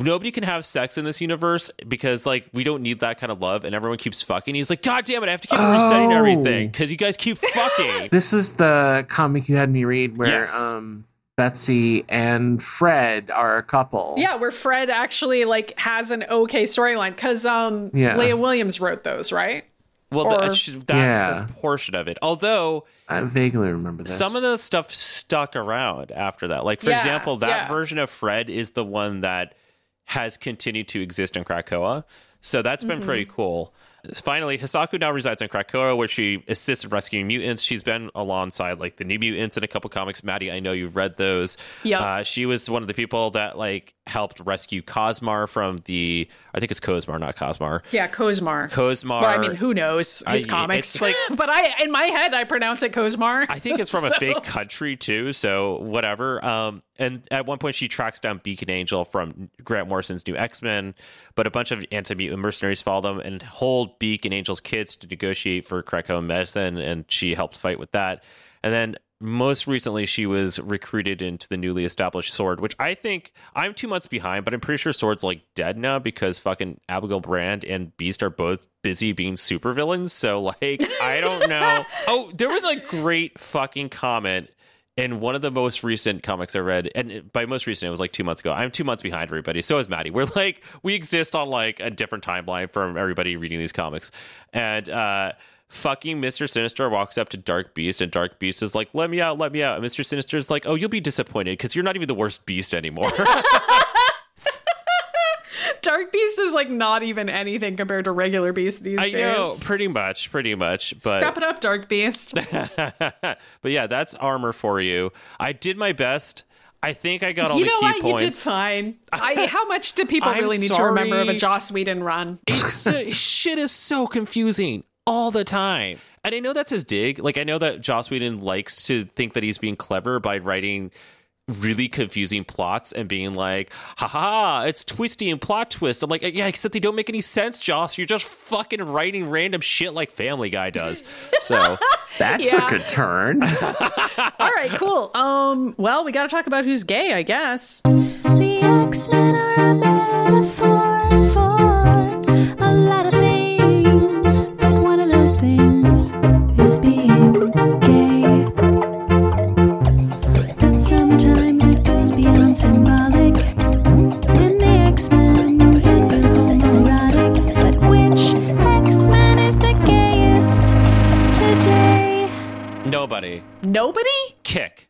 nobody can have sex in this universe because like we don't need that kind of love and everyone keeps fucking. He's like, God damn it, I have to keep resetting Oh. everything because you guys keep fucking. This is the comic you had me read where Yes. um, Betsy and Fred are a couple. yeah, where Fred actually like has an okay storyline because um Yeah. Leah Williams wrote those, right? Well, Or- that, that Yeah. portion of it. Although I vaguely remember this. some of the stuff stuck around after that. Like for Yeah, example, that yeah. version of Fred is the one that has continued to exist in Krakoa. So that's been Mm-hmm. pretty cool. Finally, Hisako now resides in Krakoa, where she assists in rescuing mutants. She's been alongside like the New Mutants in a couple comics. Maddy, I know you've read those. Yep. Uh, she was one of the people that like helped rescue Cosmar from the. I think it's Cosmar, not Cosmar. Yeah, Kozmar. Cosmar. well, I mean, who knows his I- comics? it's like- but I in my head I pronounce it Kozmar. I think it's from a fake country too, so whatever. Um, and at one point, she tracks down Beak and Angel from Grant Morrison's new X Men, but a bunch of anti mutant mercenaries follow them and hold Beak and Angel's kids to negotiate for Krakoa medicine, and she helped fight with that. And then most recently she was recruited into the newly established Sword, which I think I'm two months behind, but I'm pretty sure Sword's like dead now because fucking Abigail Brand and Beast are both busy being supervillains. So like I don't know. oh, there was a great fucking comment in one of the most recent comics I read, and by most recent, it was like two months ago. I'm two months behind everybody. So is Maddy. We're like, we exist on like a different timeline from everybody reading these comics. And uh, fucking Mr. Sinister walks up to Dark Beast, and Dark Beast is like, let me out, let me out. And Mr. Sinister is like, oh, you'll be disappointed because you're not even the worst beast anymore. Dark Beast is like not even anything compared to regular Beast these I days. know, pretty much, pretty much. But Step it up, Dark Beast. but yeah, that's armor for you. I did my best. I think I got all you the key what? points. You did fine. I, how much do people really need to remember of a sorry. Joss Whedon run? it's so, shit is so confusing all the time. And I know that's his dig. Like I know that Joss Whedon likes to think that he's being clever by writing really confusing plots and being like, haha, it's twisty and plot twist. I'm like, yeah, except they don't make any sense, Joss. You're just fucking writing random shit like Family Guy does. So that's Yeah. took a turn. All right, cool. Um, well, we got to talk about who's gay, I guess. The X-Men are a metaphor nobody. Nobody? Kick.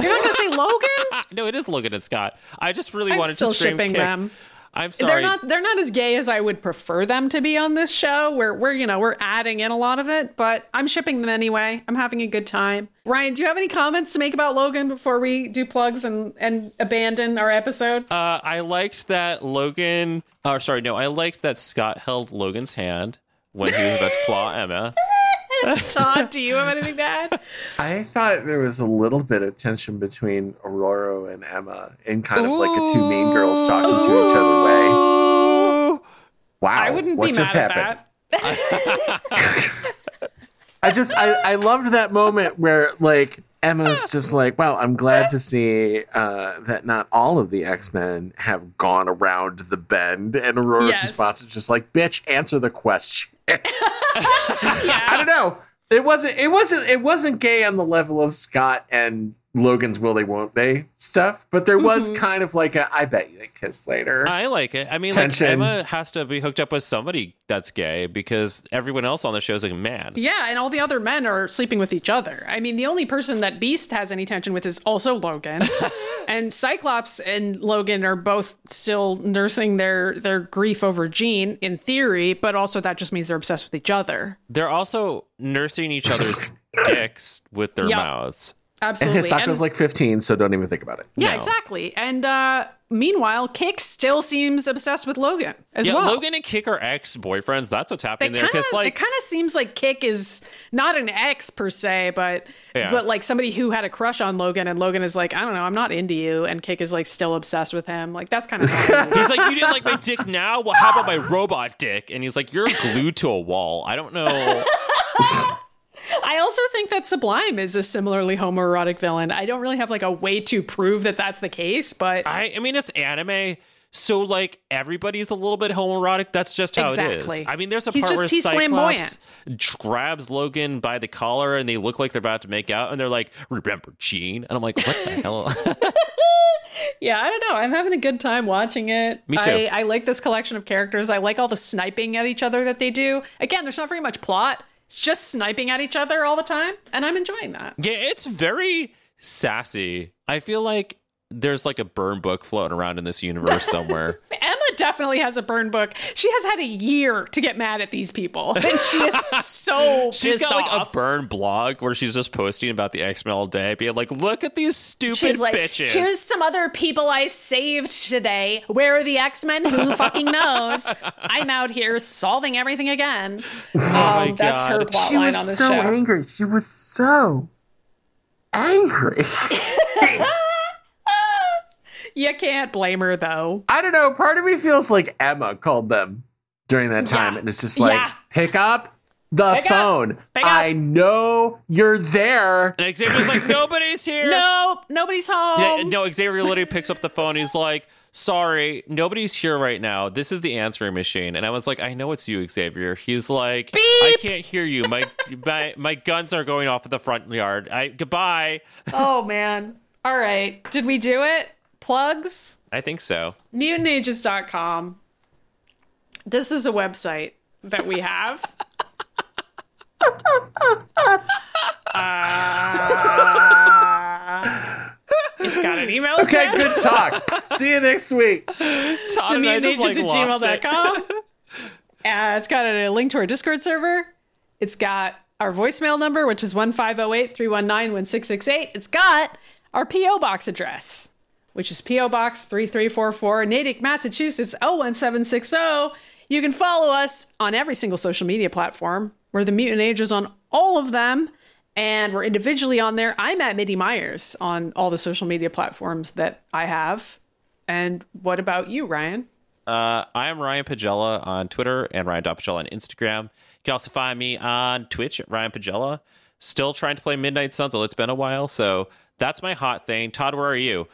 You're not gonna say Logan? No, it is Logan and Scott. I just really I'm wanted still to scream shipping kick. them. I'm sorry. They're not. They're not as gay as I would prefer them to be on this show. Where we're you know we're adding in a lot of it, but I'm shipping them anyway. I'm having a good time. Ryan, do you have any comments to make about Logan before we do plugs and and abandon our episode? Uh, I liked that Logan. Or sorry, no, I liked that Scott held Logan's hand when he was about to claw Emma. Todd, do you have anything to add? I thought there was a little bit of tension between Ororo and Emma in kind of like a two mean girls talking to each other way. Wow. I wouldn't what be just mad happened? at that. I just I, I loved that moment where like Emma's just like, well, I'm glad to see uh, that not all of the X Men have gone around the bend, and Ororo's Yes. response is just like, bitch, answer the question. I don't know. It wasn't. It wasn't. It wasn't gay on the level of Scott and Logan's "Will They Won't They" stuff, but there was mm-hmm. kind of like a I bet you they kiss later." I like it. I mean, Tension. like Emma has to be hooked up with somebody that's gay because everyone else on the show is like, man. Yeah, and all the other men are sleeping with each other. I mean, the only person that Beast has any tension with is also Logan. and Cyclops and Logan are both still nursing their their grief over Jean in theory, but also that just means they're obsessed with each other. They're also nursing each other's dicks with their Yep. mouths. Absolutely. Hisako's And- like 15, so don't even think about it. yeah, No. exactly. And uh meanwhile, Kick still seems obsessed with Logan as Yeah, well. Logan and Kick are ex boyfriends. That's what's They happening there. kind Because of like, it kind of seems like Kick is not an ex per se, but Yeah. but like somebody who had a crush on Logan, and Logan is like, I don't know, I'm not into you, and Kick is like still obsessed with him. Like that's kind of he's like, you didn't like my dick now. Well, how about my robot dick? And he's like, you're glued to a wall. I don't know. I also think that Sublime is a similarly homoerotic villain. I don't really have like a way to prove that that's the case, but I, I mean, it's anime. So like everybody's a little bit homoerotic. That's just how it Exactly. is. I mean, there's a He's part just- where Cyclops grabs Logan by the collar and they look like they're about to make out, and they're like, "Remember Jean?" And I'm like, "What the hell?" yeah, I don't know. I'm having a good time watching it. Me too. I, I like this collection of characters. I like all the sniping at each other that they do. Again, there's not very much plot. Just sniping at each other all the time, and I'm enjoying that. yeah, it's very sassy. I feel like there's like a burn book floating around in this universe somewhere. Emma definitely has a burn book. She has had a year to get mad at these people, and she is so she's got like a burn blog where she's just posting about the X Men all day, being like, "Look at these stupid She's like, bitches." here's some other people I saved today. Where are the X Men? Who fucking knows? I'm out here solving everything again. oh my Um, that's her plot She line was on this so show. angry. She was so angry. You can't blame her though. I don't know. Part of me feels like Emma called them during that time, Yeah. and it's just like Yeah. pick up the Pick phone. Pick up. I know you're there. And Xavier's like, nobody's here. Nope, nobody's home. Yeah, no, Xavier literally picks up the phone. He's like, sorry, nobody's here right now. This is the answering machine. And I was like, I know it's you, Xavier. He's like, I can't hear you. My my my guns are going off at the front yard. I goodbye. Oh man. All right. Did we do it? Plugs? I think so. Mutantages.com. This is a website that we have. Uh, it's got an email Okay, address. good talk. See you next week. Todd and just like at lost it. gmail.com. Uh, it's got a link to our Discord server. It's got our voicemail number, which is 1508 319 1668. It's got our P.O. Box address, which is P.O. Box 3344, Natick, Massachusetts 01760. You can follow us on every single social media platform. We're the Mutant Ages on all of them, and we're individually on there. I'm at Mitty Myers on all the social media platforms that I have. And what about you, Ryan? Uh, I am Ryan Pagella on Twitter and Ryan Pagella on Instagram. You can also find me on Twitch at Ryan Pagella. Still trying to play Midnight Suns. It's been a while, so that's my hot thing. Todd, where are you?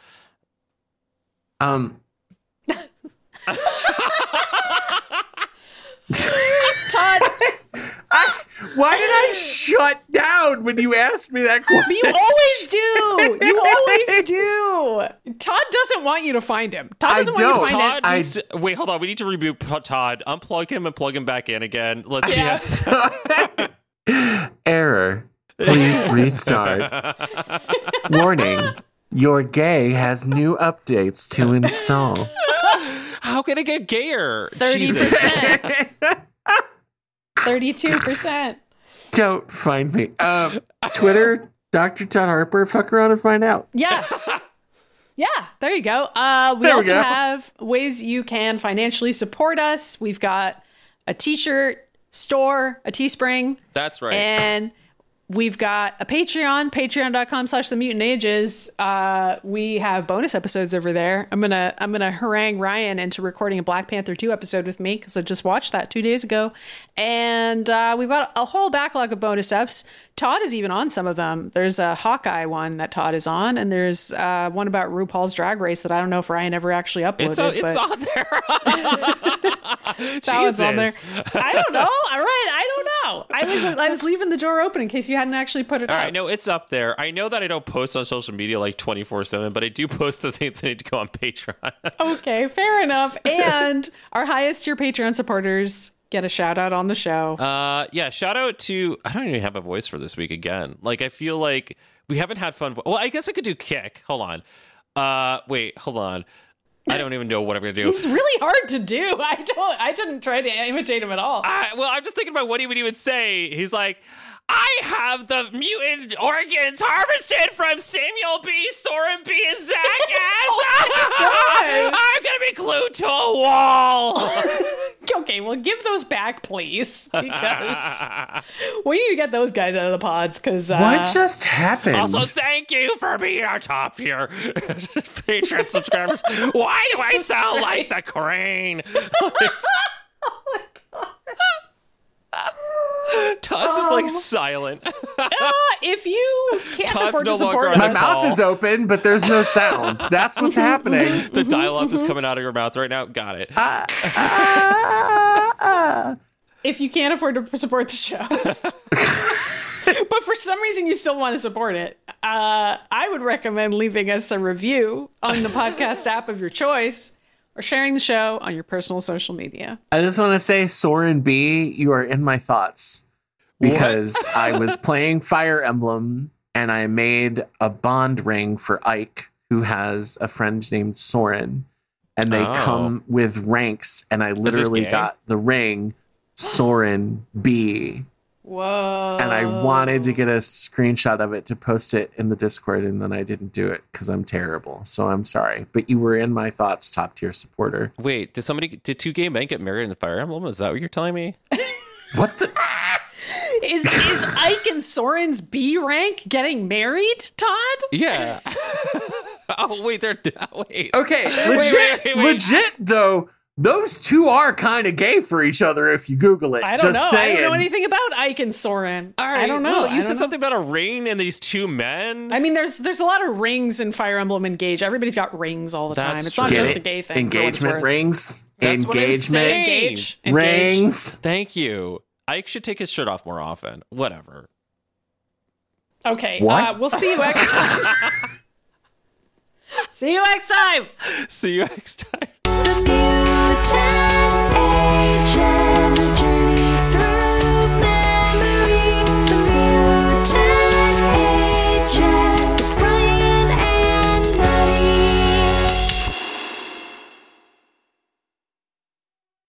Um, Todd, I, why did I shut down when you asked me that question? you always do. You always do. Todd doesn't want you to find him. Todd I doesn't want you to find Todd it. I- needs to- wait, hold on. We need to reboot Todd. Unplug him and plug him back in again. Let's see. Yes. Error. Please restart. Warning. Your gay has new updates to install. How can it get gayer? 30%. Thirty-two percent. Don't find me. Um, Twitter, Dr. Todd Harper. Fuck around and find out. Yeah. Yeah, there you go. Uh, we There we also go. have ways you can financially support us. We've got a t-shirt store, a Teespring, That's right. and we've got a Patreon, patreon.com slash the mutant ages. Uh, we have bonus episodes over there. I'm gonna I'm gonna harangue Ryan into recording a Black Panther 2 episode with me because I just watched that two days ago. And uh, we've got a whole backlog of bonus eps. Todd is even on some of them. There's a Hawkeye one that Todd is on, and there's uh, one about RuPaul's drag race that I don't know if Ryan ever actually uploaded. it's, o- it's but on there. that was on there. Jesus. I don't know. All right, I don't know. I was I was leaving the door open in case you hadn't actually put it All up. right, no, it's up there. I know that I don't post on social media like 24 7, but I do post the things that need to go on Patreon. Okay, fair enough. And our highest tier Patreon supporters get a shout out on the show. Uh, yeah, shout out to I don't even have a voice for this week again. Like I feel like we haven't had fun. Well, I guess I could do kick. Hold on. Uh, wait, hold on. I don't even know what I'm gonna do. it's really hard to do. I don't. I didn't try to imitate him at all. I, well, I'm just thinking about what he would even say. He's like, I have the mutant organs harvested from Samuel B. Soren B. and Zach God. I'm gonna be glued to a wall. okay, well, give those back, please, because we need to get those guys out of the pods. Because uh, What just happened? Also, thank you for being our top tier Patreon subscribers. Why do I Jesus sound like the crane? Todd's just like silent. uh, if you can't Todd's afford no to support longer My mouth is open, but there's no sound. That's what's happening. the dial up is coming out of your mouth right now. Got it. if you can't afford to support the show. but for some reason you still want to support it, uh, I would recommend leaving us a review on the podcast app of your choice or sharing the show on your personal social media. I just want to say, Soren B, you are in my thoughts. Because I was playing Fire Emblem and I made a bond ring for Ike, who has a friend named Soren, and they Oh. come with ranks, and I literally got the ring Soren B, Whoa. and I wanted to get a screenshot of it to post it in the Discord, and then I didn't do it because I'm terrible. So I'm sorry, but you were in my thoughts, top tier supporter. Wait, did somebody did two gay men get married in the Fire Emblem? Is that what you're telling me? What the? Is is Ike and Soren's B rank getting married, Todd? Yeah. oh wait, they're wait. Okay, legit, wait, wait, wait. legit though. Those two are kind of gay for each other if you Google it. I don't Just know. saying. I don't know anything about Ike and Soren. All right. I don't know. Well, you don't said know. something about a ring and these two men. I mean, there's there's a lot of rings in Fire Emblem Engage. Everybody's got rings all the That's time. It's not. Get just it? a gay thing. for what it's Engagement rings. That's Engagement saying. Engage. Engage. rings. Thank you. Ike should take his shirt off more often. Whatever. Okay. What? Uh, we'll see you next time. see you next time. See you next time tell